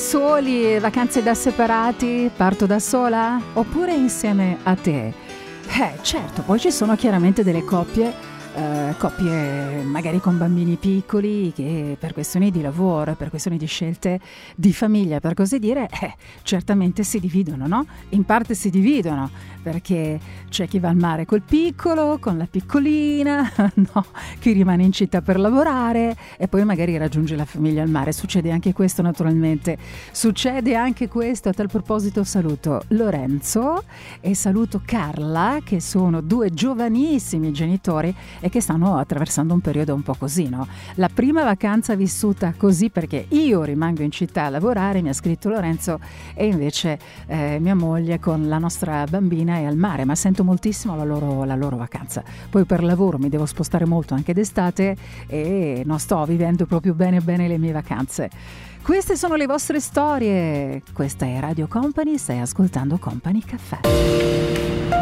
Speaker 2: soli, vacanze da separati, parto da sola oppure insieme a te? Eh, certo, poi ci sono chiaramente delle coppie eh, coppie magari con bambini piccoli che per questioni di lavoro, per questioni di scelte di famiglia, per così dire, eh, certamente si dividono, no? In parte si dividono perché c'è chi va al mare col piccolo, con la piccolina, <laughs> no? chi rimane in città per lavorare e poi magari raggiunge la famiglia al mare. Succede anche questo naturalmente. Succede anche questo. A tal proposito saluto Lorenzo e saluto Carla che sono due giovanissimi genitori e che stanno attraversando un periodo un po' così, no? La prima vacanza vissuta così perché io rimango in città a lavorare, mi ha scritto Lorenzo, e invece eh, mia moglie con la nostra bambina è al mare, ma sento moltissimo la loro, la loro vacanza. Poi per lavoro mi devo spostare molto anche d'estate e non sto vivendo proprio bene bene le mie vacanze. Queste sono le vostre storie. Questa è Radio Company, stai ascoltando Company Caffè.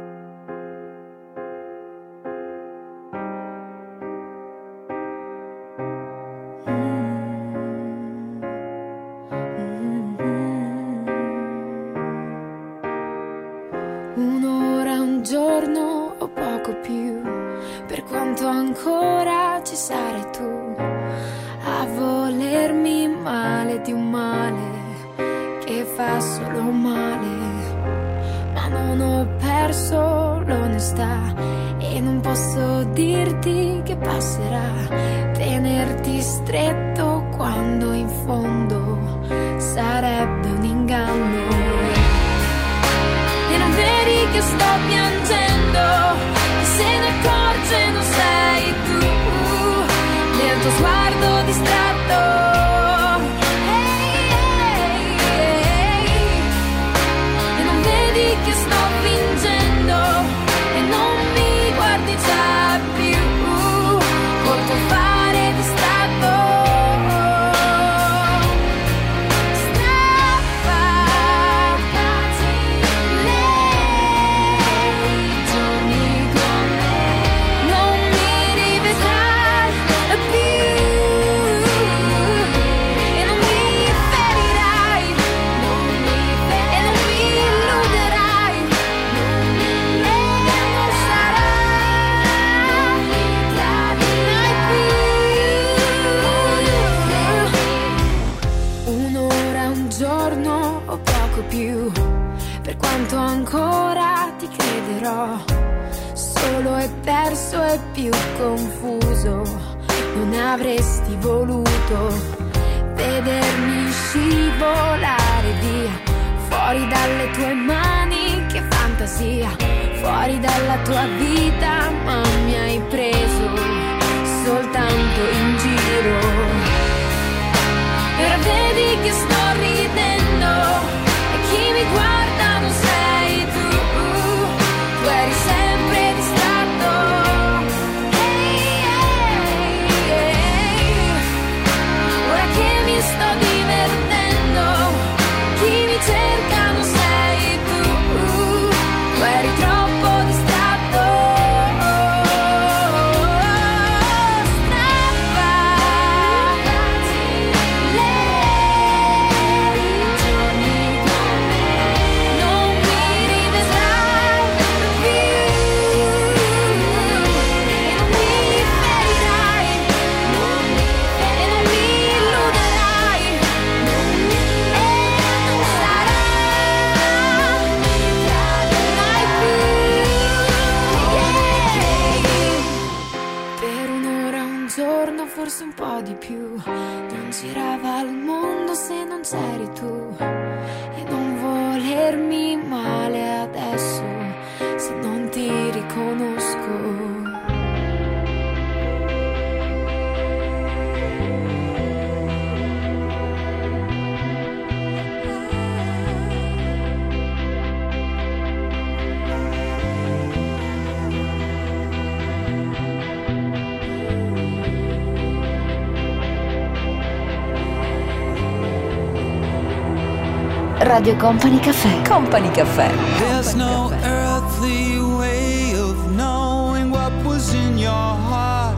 Speaker 1: Radio Company Caffè. Company Caffè.
Speaker 6: There's no earthly way of knowing what was in your heart.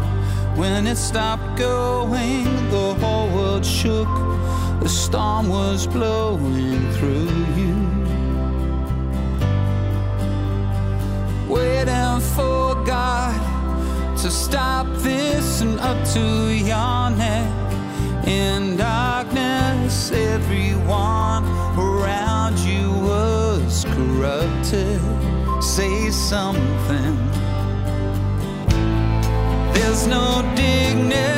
Speaker 6: When it stopped going, the whole world shook. The storm was blowing through you. Waiting for God to stop this and up to your neck in darkness. Everyone corrupted. Say something. There's no dignity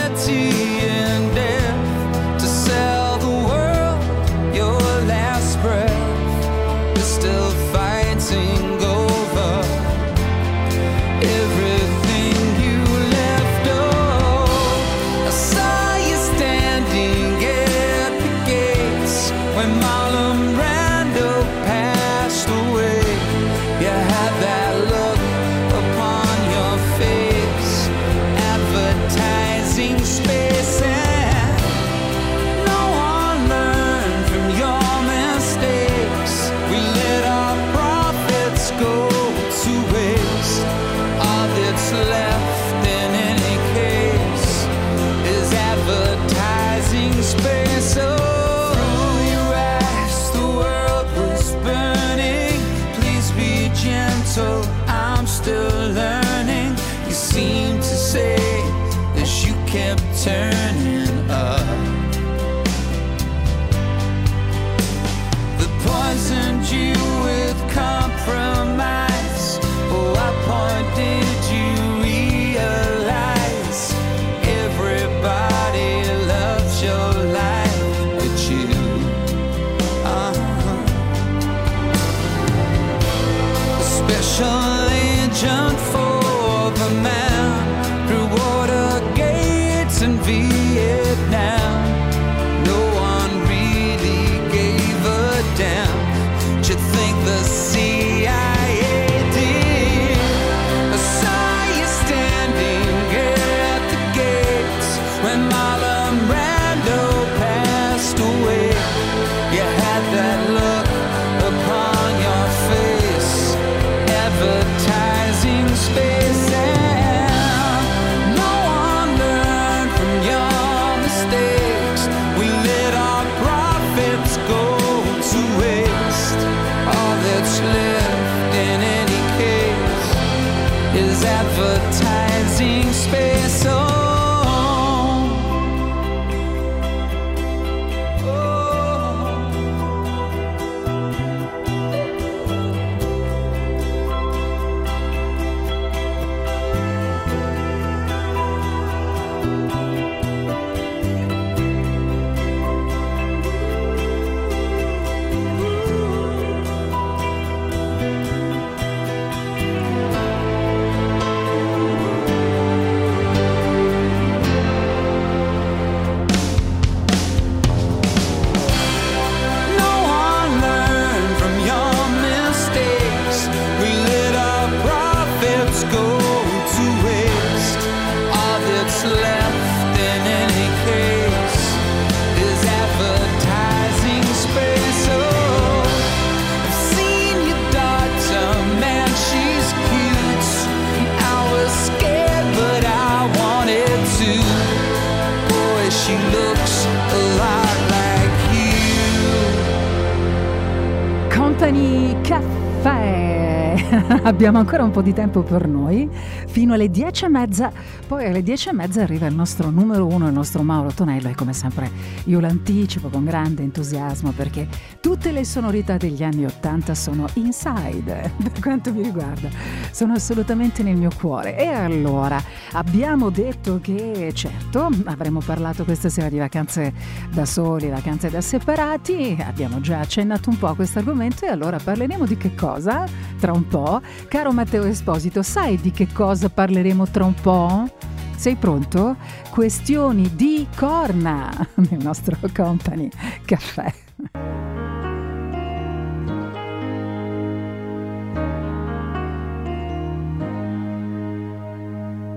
Speaker 2: Abbiamo ancora un po' di tempo per noi, fino alle dieci e mezza. Poi alle dieci e mezza arriva il nostro numero uno, il nostro Mauro Tonello. E come sempre io l'anticipo con grande entusiasmo perché tutte le sonorità degli anni Ottanta sono inside, <laughs> per quanto mi riguarda. Sono assolutamente nel mio cuore. E allora, abbiamo detto che certo, avremmo parlato questa sera di vacanze da soli, vacanze da separati. Abbiamo già accennato un po' a questo argomento e allora parleremo di che cosa? Tra un po'. Caro Matteo Esposito, sai di che cosa parleremo tra un po'? Sei pronto? Questioni di corna <laughs> nel nostro company caffè.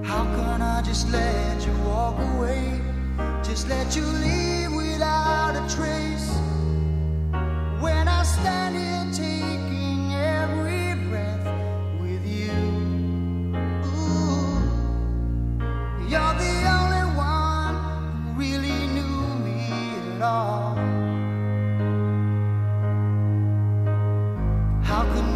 Speaker 16: How can I just let you walk away? Just let you leave without a trace. When I stand here taking every You're the only one who really knew me at all. How could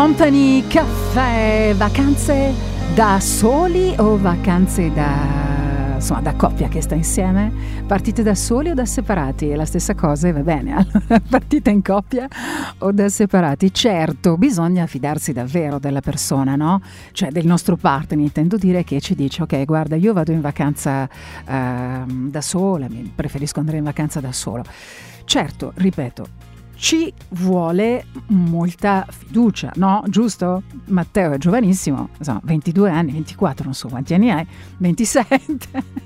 Speaker 2: Company Caffè, vacanze da soli o vacanze da, insomma, da coppia che sta insieme? Partite da soli o da separati? È la stessa cosa e va bene. <laughs> Allora, partite in coppia o da separati? Certo, bisogna fidarsi davvero della persona, no? Cioè del nostro partner, intendo dire che ci dice, ok, guarda, io vado in vacanza ehm, da sola, preferisco andare in vacanza da solo. Certo, ripeto, ci vuole molta fiducia, no? Giusto? Matteo è giovanissimo, insomma, 22 anni, 24, non so quanti anni hai, 27,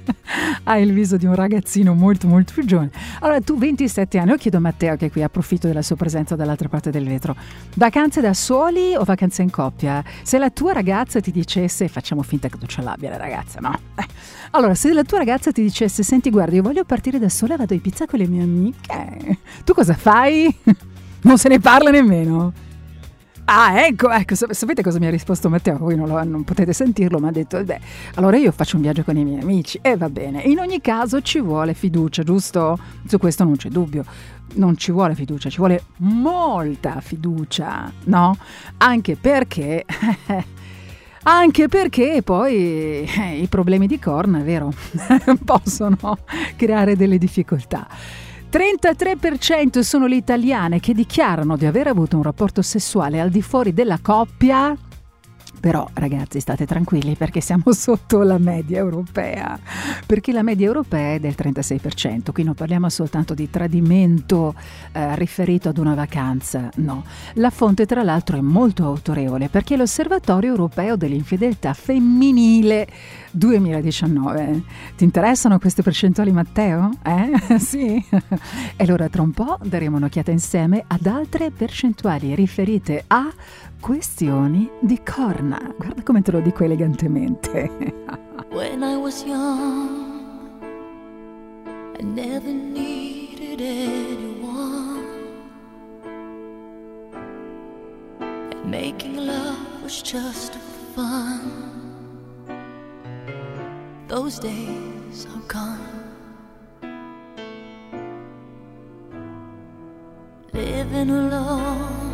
Speaker 2: <laughs> hai il viso di un ragazzino molto molto più giovane. Allora tu 27 anni, io chiedo a Matteo che qui approfitto della sua presenza dall'altra parte del vetro, vacanze da soli o vacanze in coppia? Se la tua ragazza ti dicesse, facciamo finta che tu ce l'abbia la ragazza, no? Eh. Allora, se la tua ragazza ti dicesse, senti guarda, io voglio partire da sola, vado in pizza con le mie amiche, tu cosa fai? <laughs> Non se ne parla nemmeno. Ah, ecco, ecco, sap- sapete cosa mi ha risposto Matteo? Voi non, lo- non potete sentirlo, ma ha detto, beh, allora io faccio un viaggio con i miei amici e va bene. In ogni caso ci vuole fiducia, giusto? Su questo non c'è dubbio. Non ci vuole fiducia, ci vuole molta fiducia, no? Anche perché... <laughs> Anche perché poi eh, i problemi di corna, vero, <laughs> possono creare delle difficoltà. 33% sono le italiane che dichiarano di aver avuto un rapporto sessuale al di fuori della coppia. Però ragazzi state tranquilli perché siamo <laughs> sotto la media europea, perché la media europea è del 36%, qui non parliamo soltanto di tradimento eh, riferito ad una vacanza, no. La fonte tra l'altro è molto autorevole perché è l'Osservatorio Europeo dell'Infedeltà Femminile 2019. Ti interessano queste percentuali Matteo? Eh? <laughs> sì? E allora tra un po' daremo un'occhiata insieme ad altre percentuali riferite a questioni di corna. Guarda come te lo dico elegantemente.
Speaker 13: When I was young, I never needed anyone. And making love was just fun. Those days are gone. Living alone.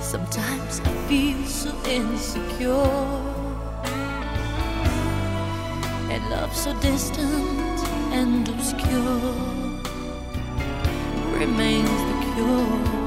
Speaker 13: Sometimes I feel so insecure. And love so distant and obscure Remains the cure.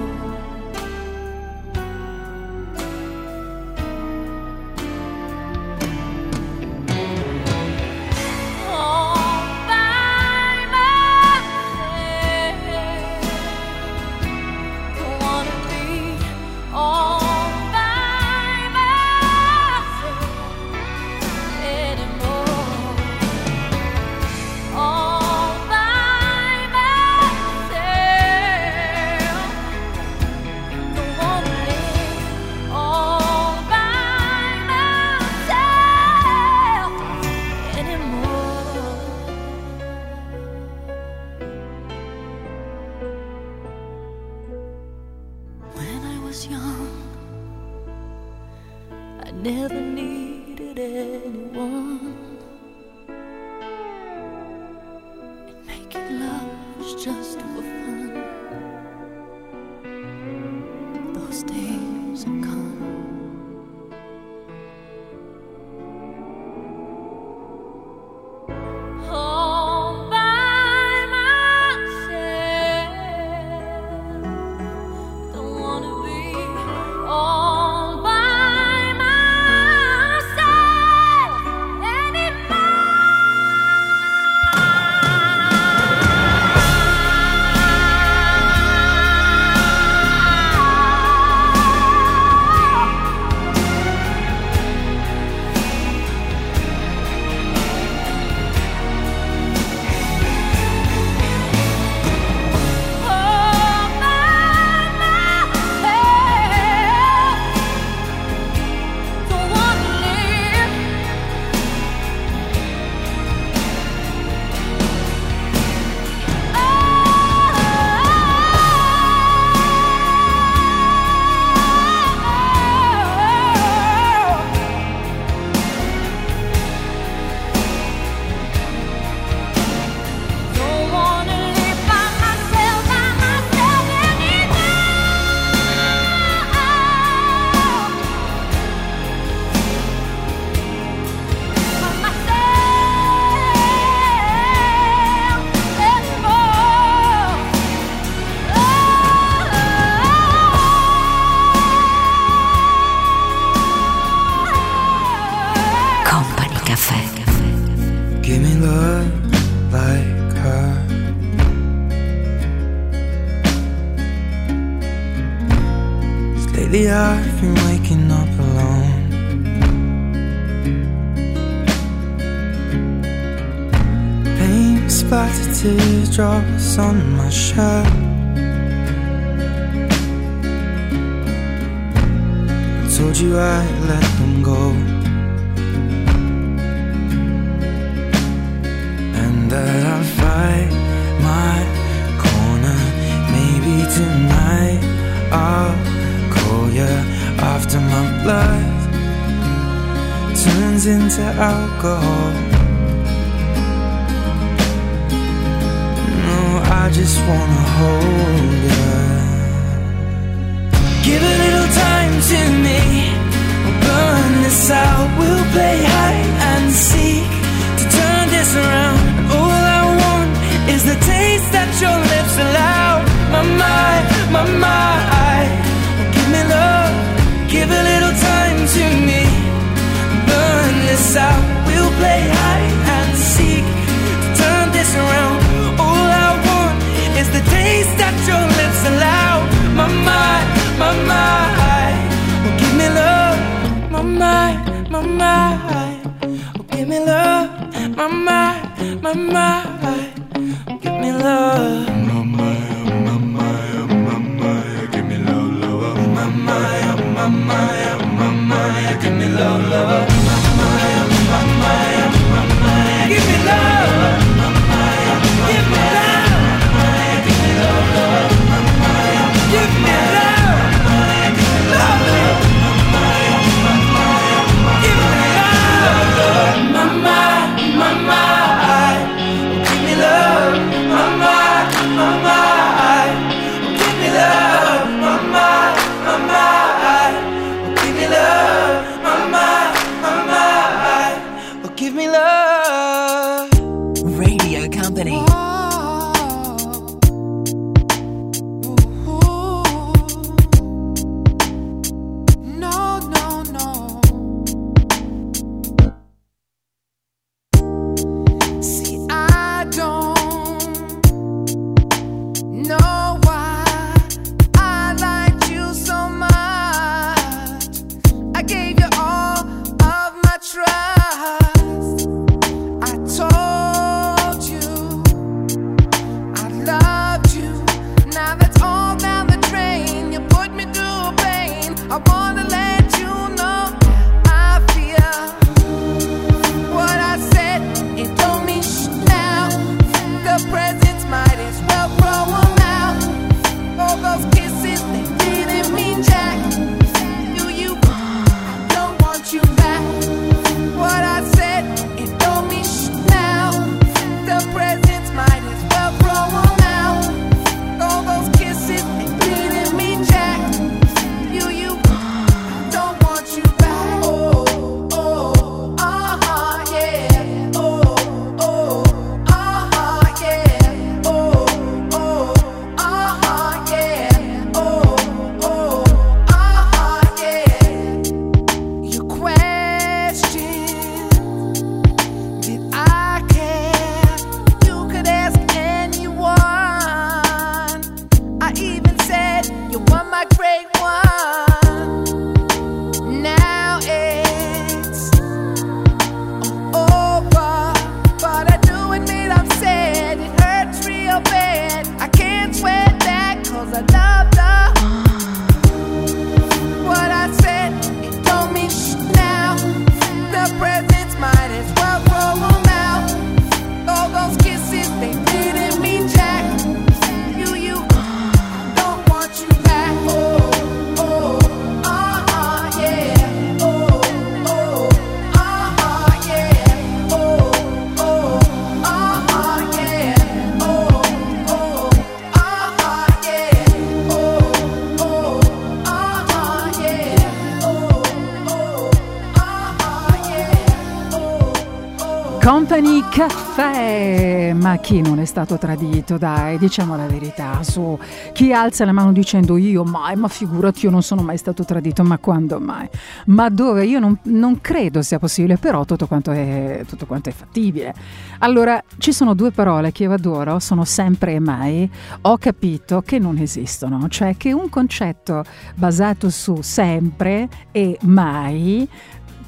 Speaker 9: Caffè,
Speaker 2: ma chi non è stato tradito? Dai, diciamo la verità. Su chi alza la mano dicendo io mai, ma figurati, io non sono mai stato tradito, ma quando mai? Ma dove? Io non, non credo sia possibile, però tutto quanto, è, tutto quanto è fattibile. Allora, ci sono due parole che io adoro, sono sempre e mai. Ho capito che non esistono, cioè che un concetto basato su sempre e mai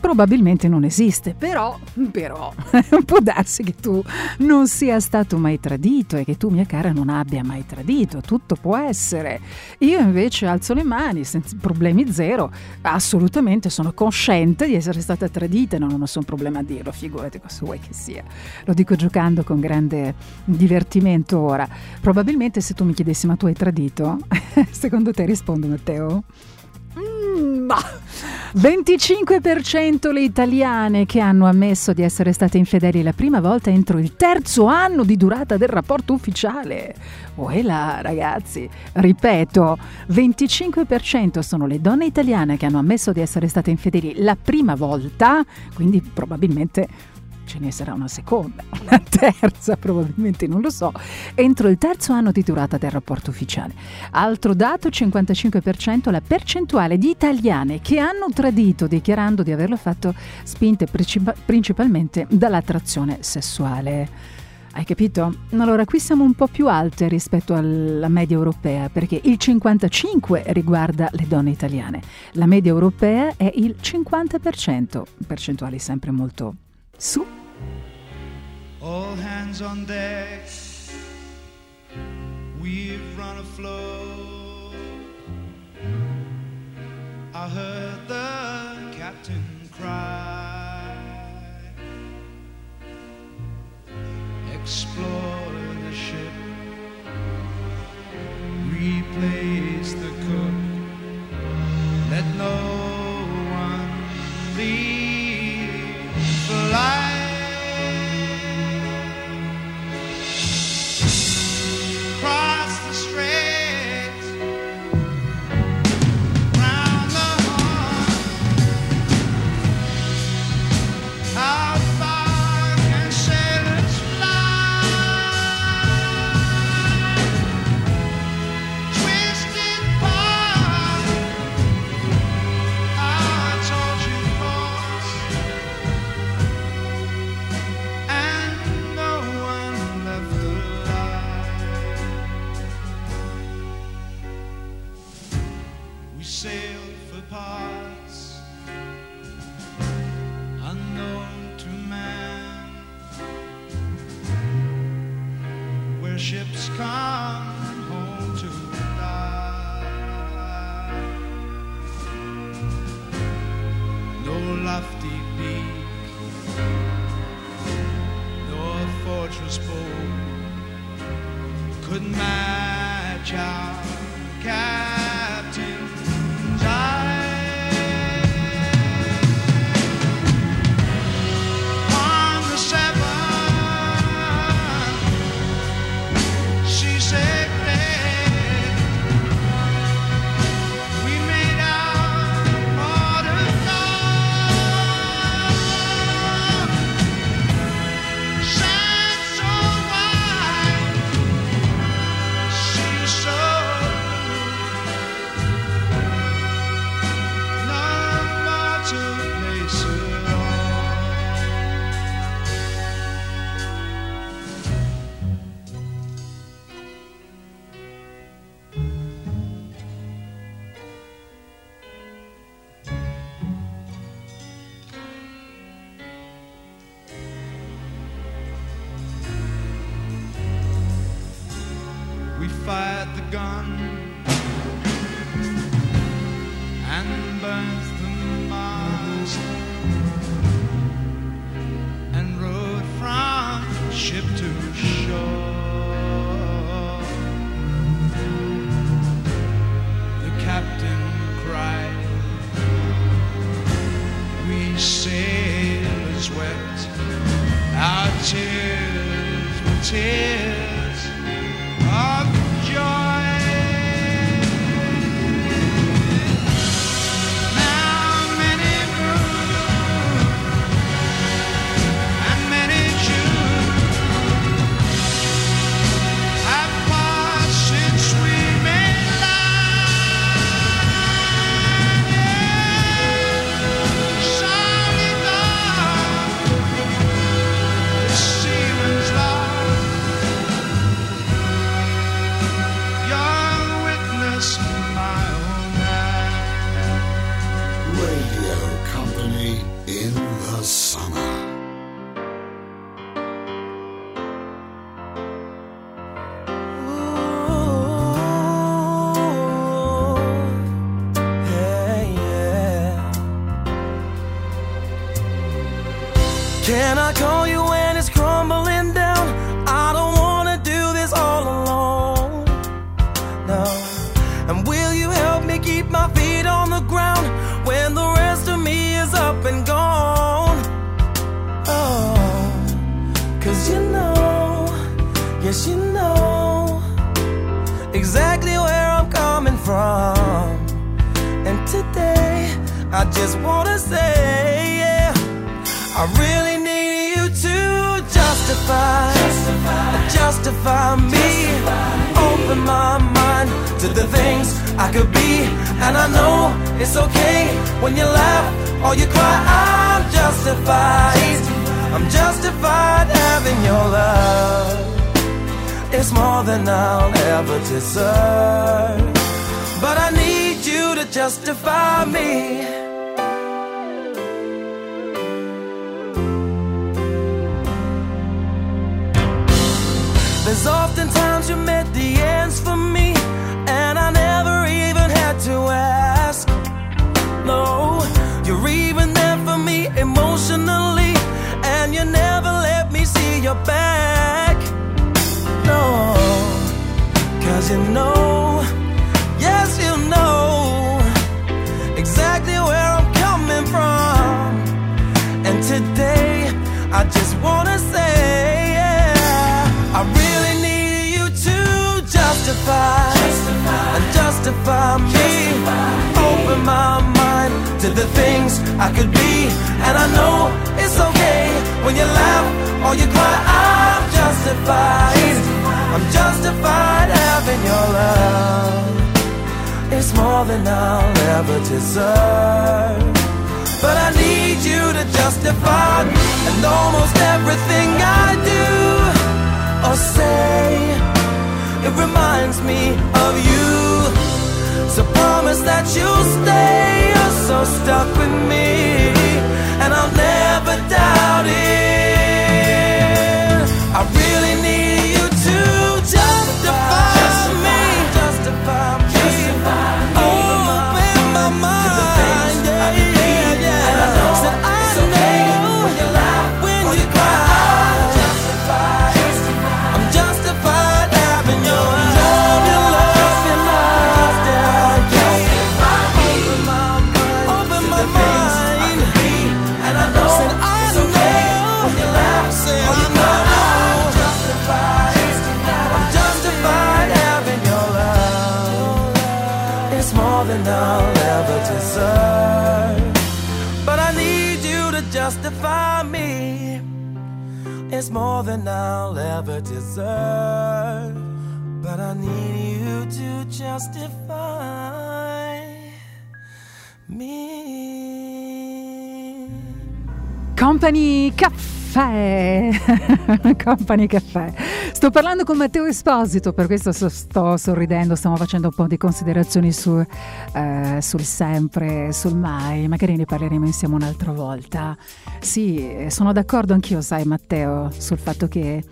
Speaker 2: probabilmente non esiste, però, però <laughs> può darsi che tu non sia stato mai tradito e che tu, mia cara, non abbia mai tradito, tutto può essere. Io invece alzo le mani, senza problemi zero, assolutamente sono cosciente di essere stata tradita, non ho nessun problema a dirlo, figurati cosa vuoi che sia. Lo dico giocando con grande divertimento ora. Probabilmente se tu mi chiedessi ma tu hai tradito, <laughs> secondo te rispondo Matteo? Mm, ma 25% le italiane che hanno ammesso di essere state infedeli la prima volta entro il terzo anno di durata del rapporto ufficiale. Uela, ragazzi, ripeto, 25% sono le donne italiane che hanno ammesso di essere state infedeli la prima volta, quindi probabilmente ce ne sarà una seconda, <laughs> una terza, probabilmente non lo so, entro il terzo anno di durata del rapporto ufficiale. Altro dato, 55% la percentuale di italiane che hanno tradito dichiarando di averlo fatto spinte princip- principalmente dall'attrazione sessuale. Hai capito? Allora qui siamo un po' più alte rispetto alla media europea perché il 55 riguarda le donne italiane, la media europea è il 50%, percentuali sempre molto su.
Speaker 12: all hands on deck. We've run afloat. I heard the captain cry. Explore the ship, replace the cook. Let no one leave the. I
Speaker 3: just wanna say, yeah, I really need you to justify, justify, justify me. Justify Open me. my mind to the things I could be, and I know it's okay when you laugh or you cry. I'm justified. justified. I'm justified having your love. It's more than I'll ever deserve. But I need you to justify me. You I could be, and I know it's okay when you laugh or you cry. I'm justified. I'm justified having your love. It's more than I'll ever deserve. But I need you to justify and almost everything I do or say. It reminds me of you. So promise that you'll stay. So stuck with me, and I'll never doubt it. I really It's more than I'll ever deserve. But I need you to justify me.
Speaker 2: Company Caffè. <laughs> Company Caffè. Sto parlando con Matteo Esposito, per questo sto sorridendo, stiamo facendo un po' di considerazioni su, eh, sul sempre, sul mai, magari ne parleremo insieme un'altra volta. Sì, eh, sono d'accordo anch'io, sai Matteo, sul fatto che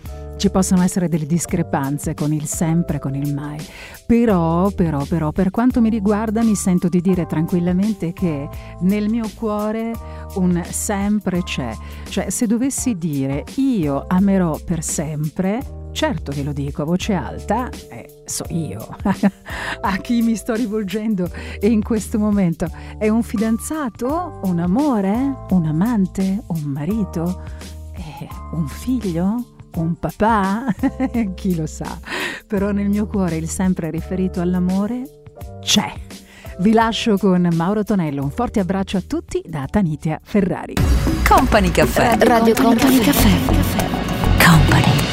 Speaker 2: ci possono essere delle discrepanze con il sempre, con il mai. Però, però, però, per quanto mi riguarda, mi sento di dire tranquillamente che nel mio cuore un sempre c'è. Cioè, se dovessi dire io amerò per sempre, certo che lo dico a voce alta, eh, so io <laughs> a chi mi sto rivolgendo in questo momento è un fidanzato, un amore, un amante, un marito, eh, un figlio? Un papà? <laughs> Chi lo sa. Però nel mio cuore il sempre riferito all'amore c'è. Vi lascio con Mauro Tonello. Un forte abbraccio a tutti da Tanitia Ferrari.
Speaker 9: Company Caffè. Radio Company Caffè. Company.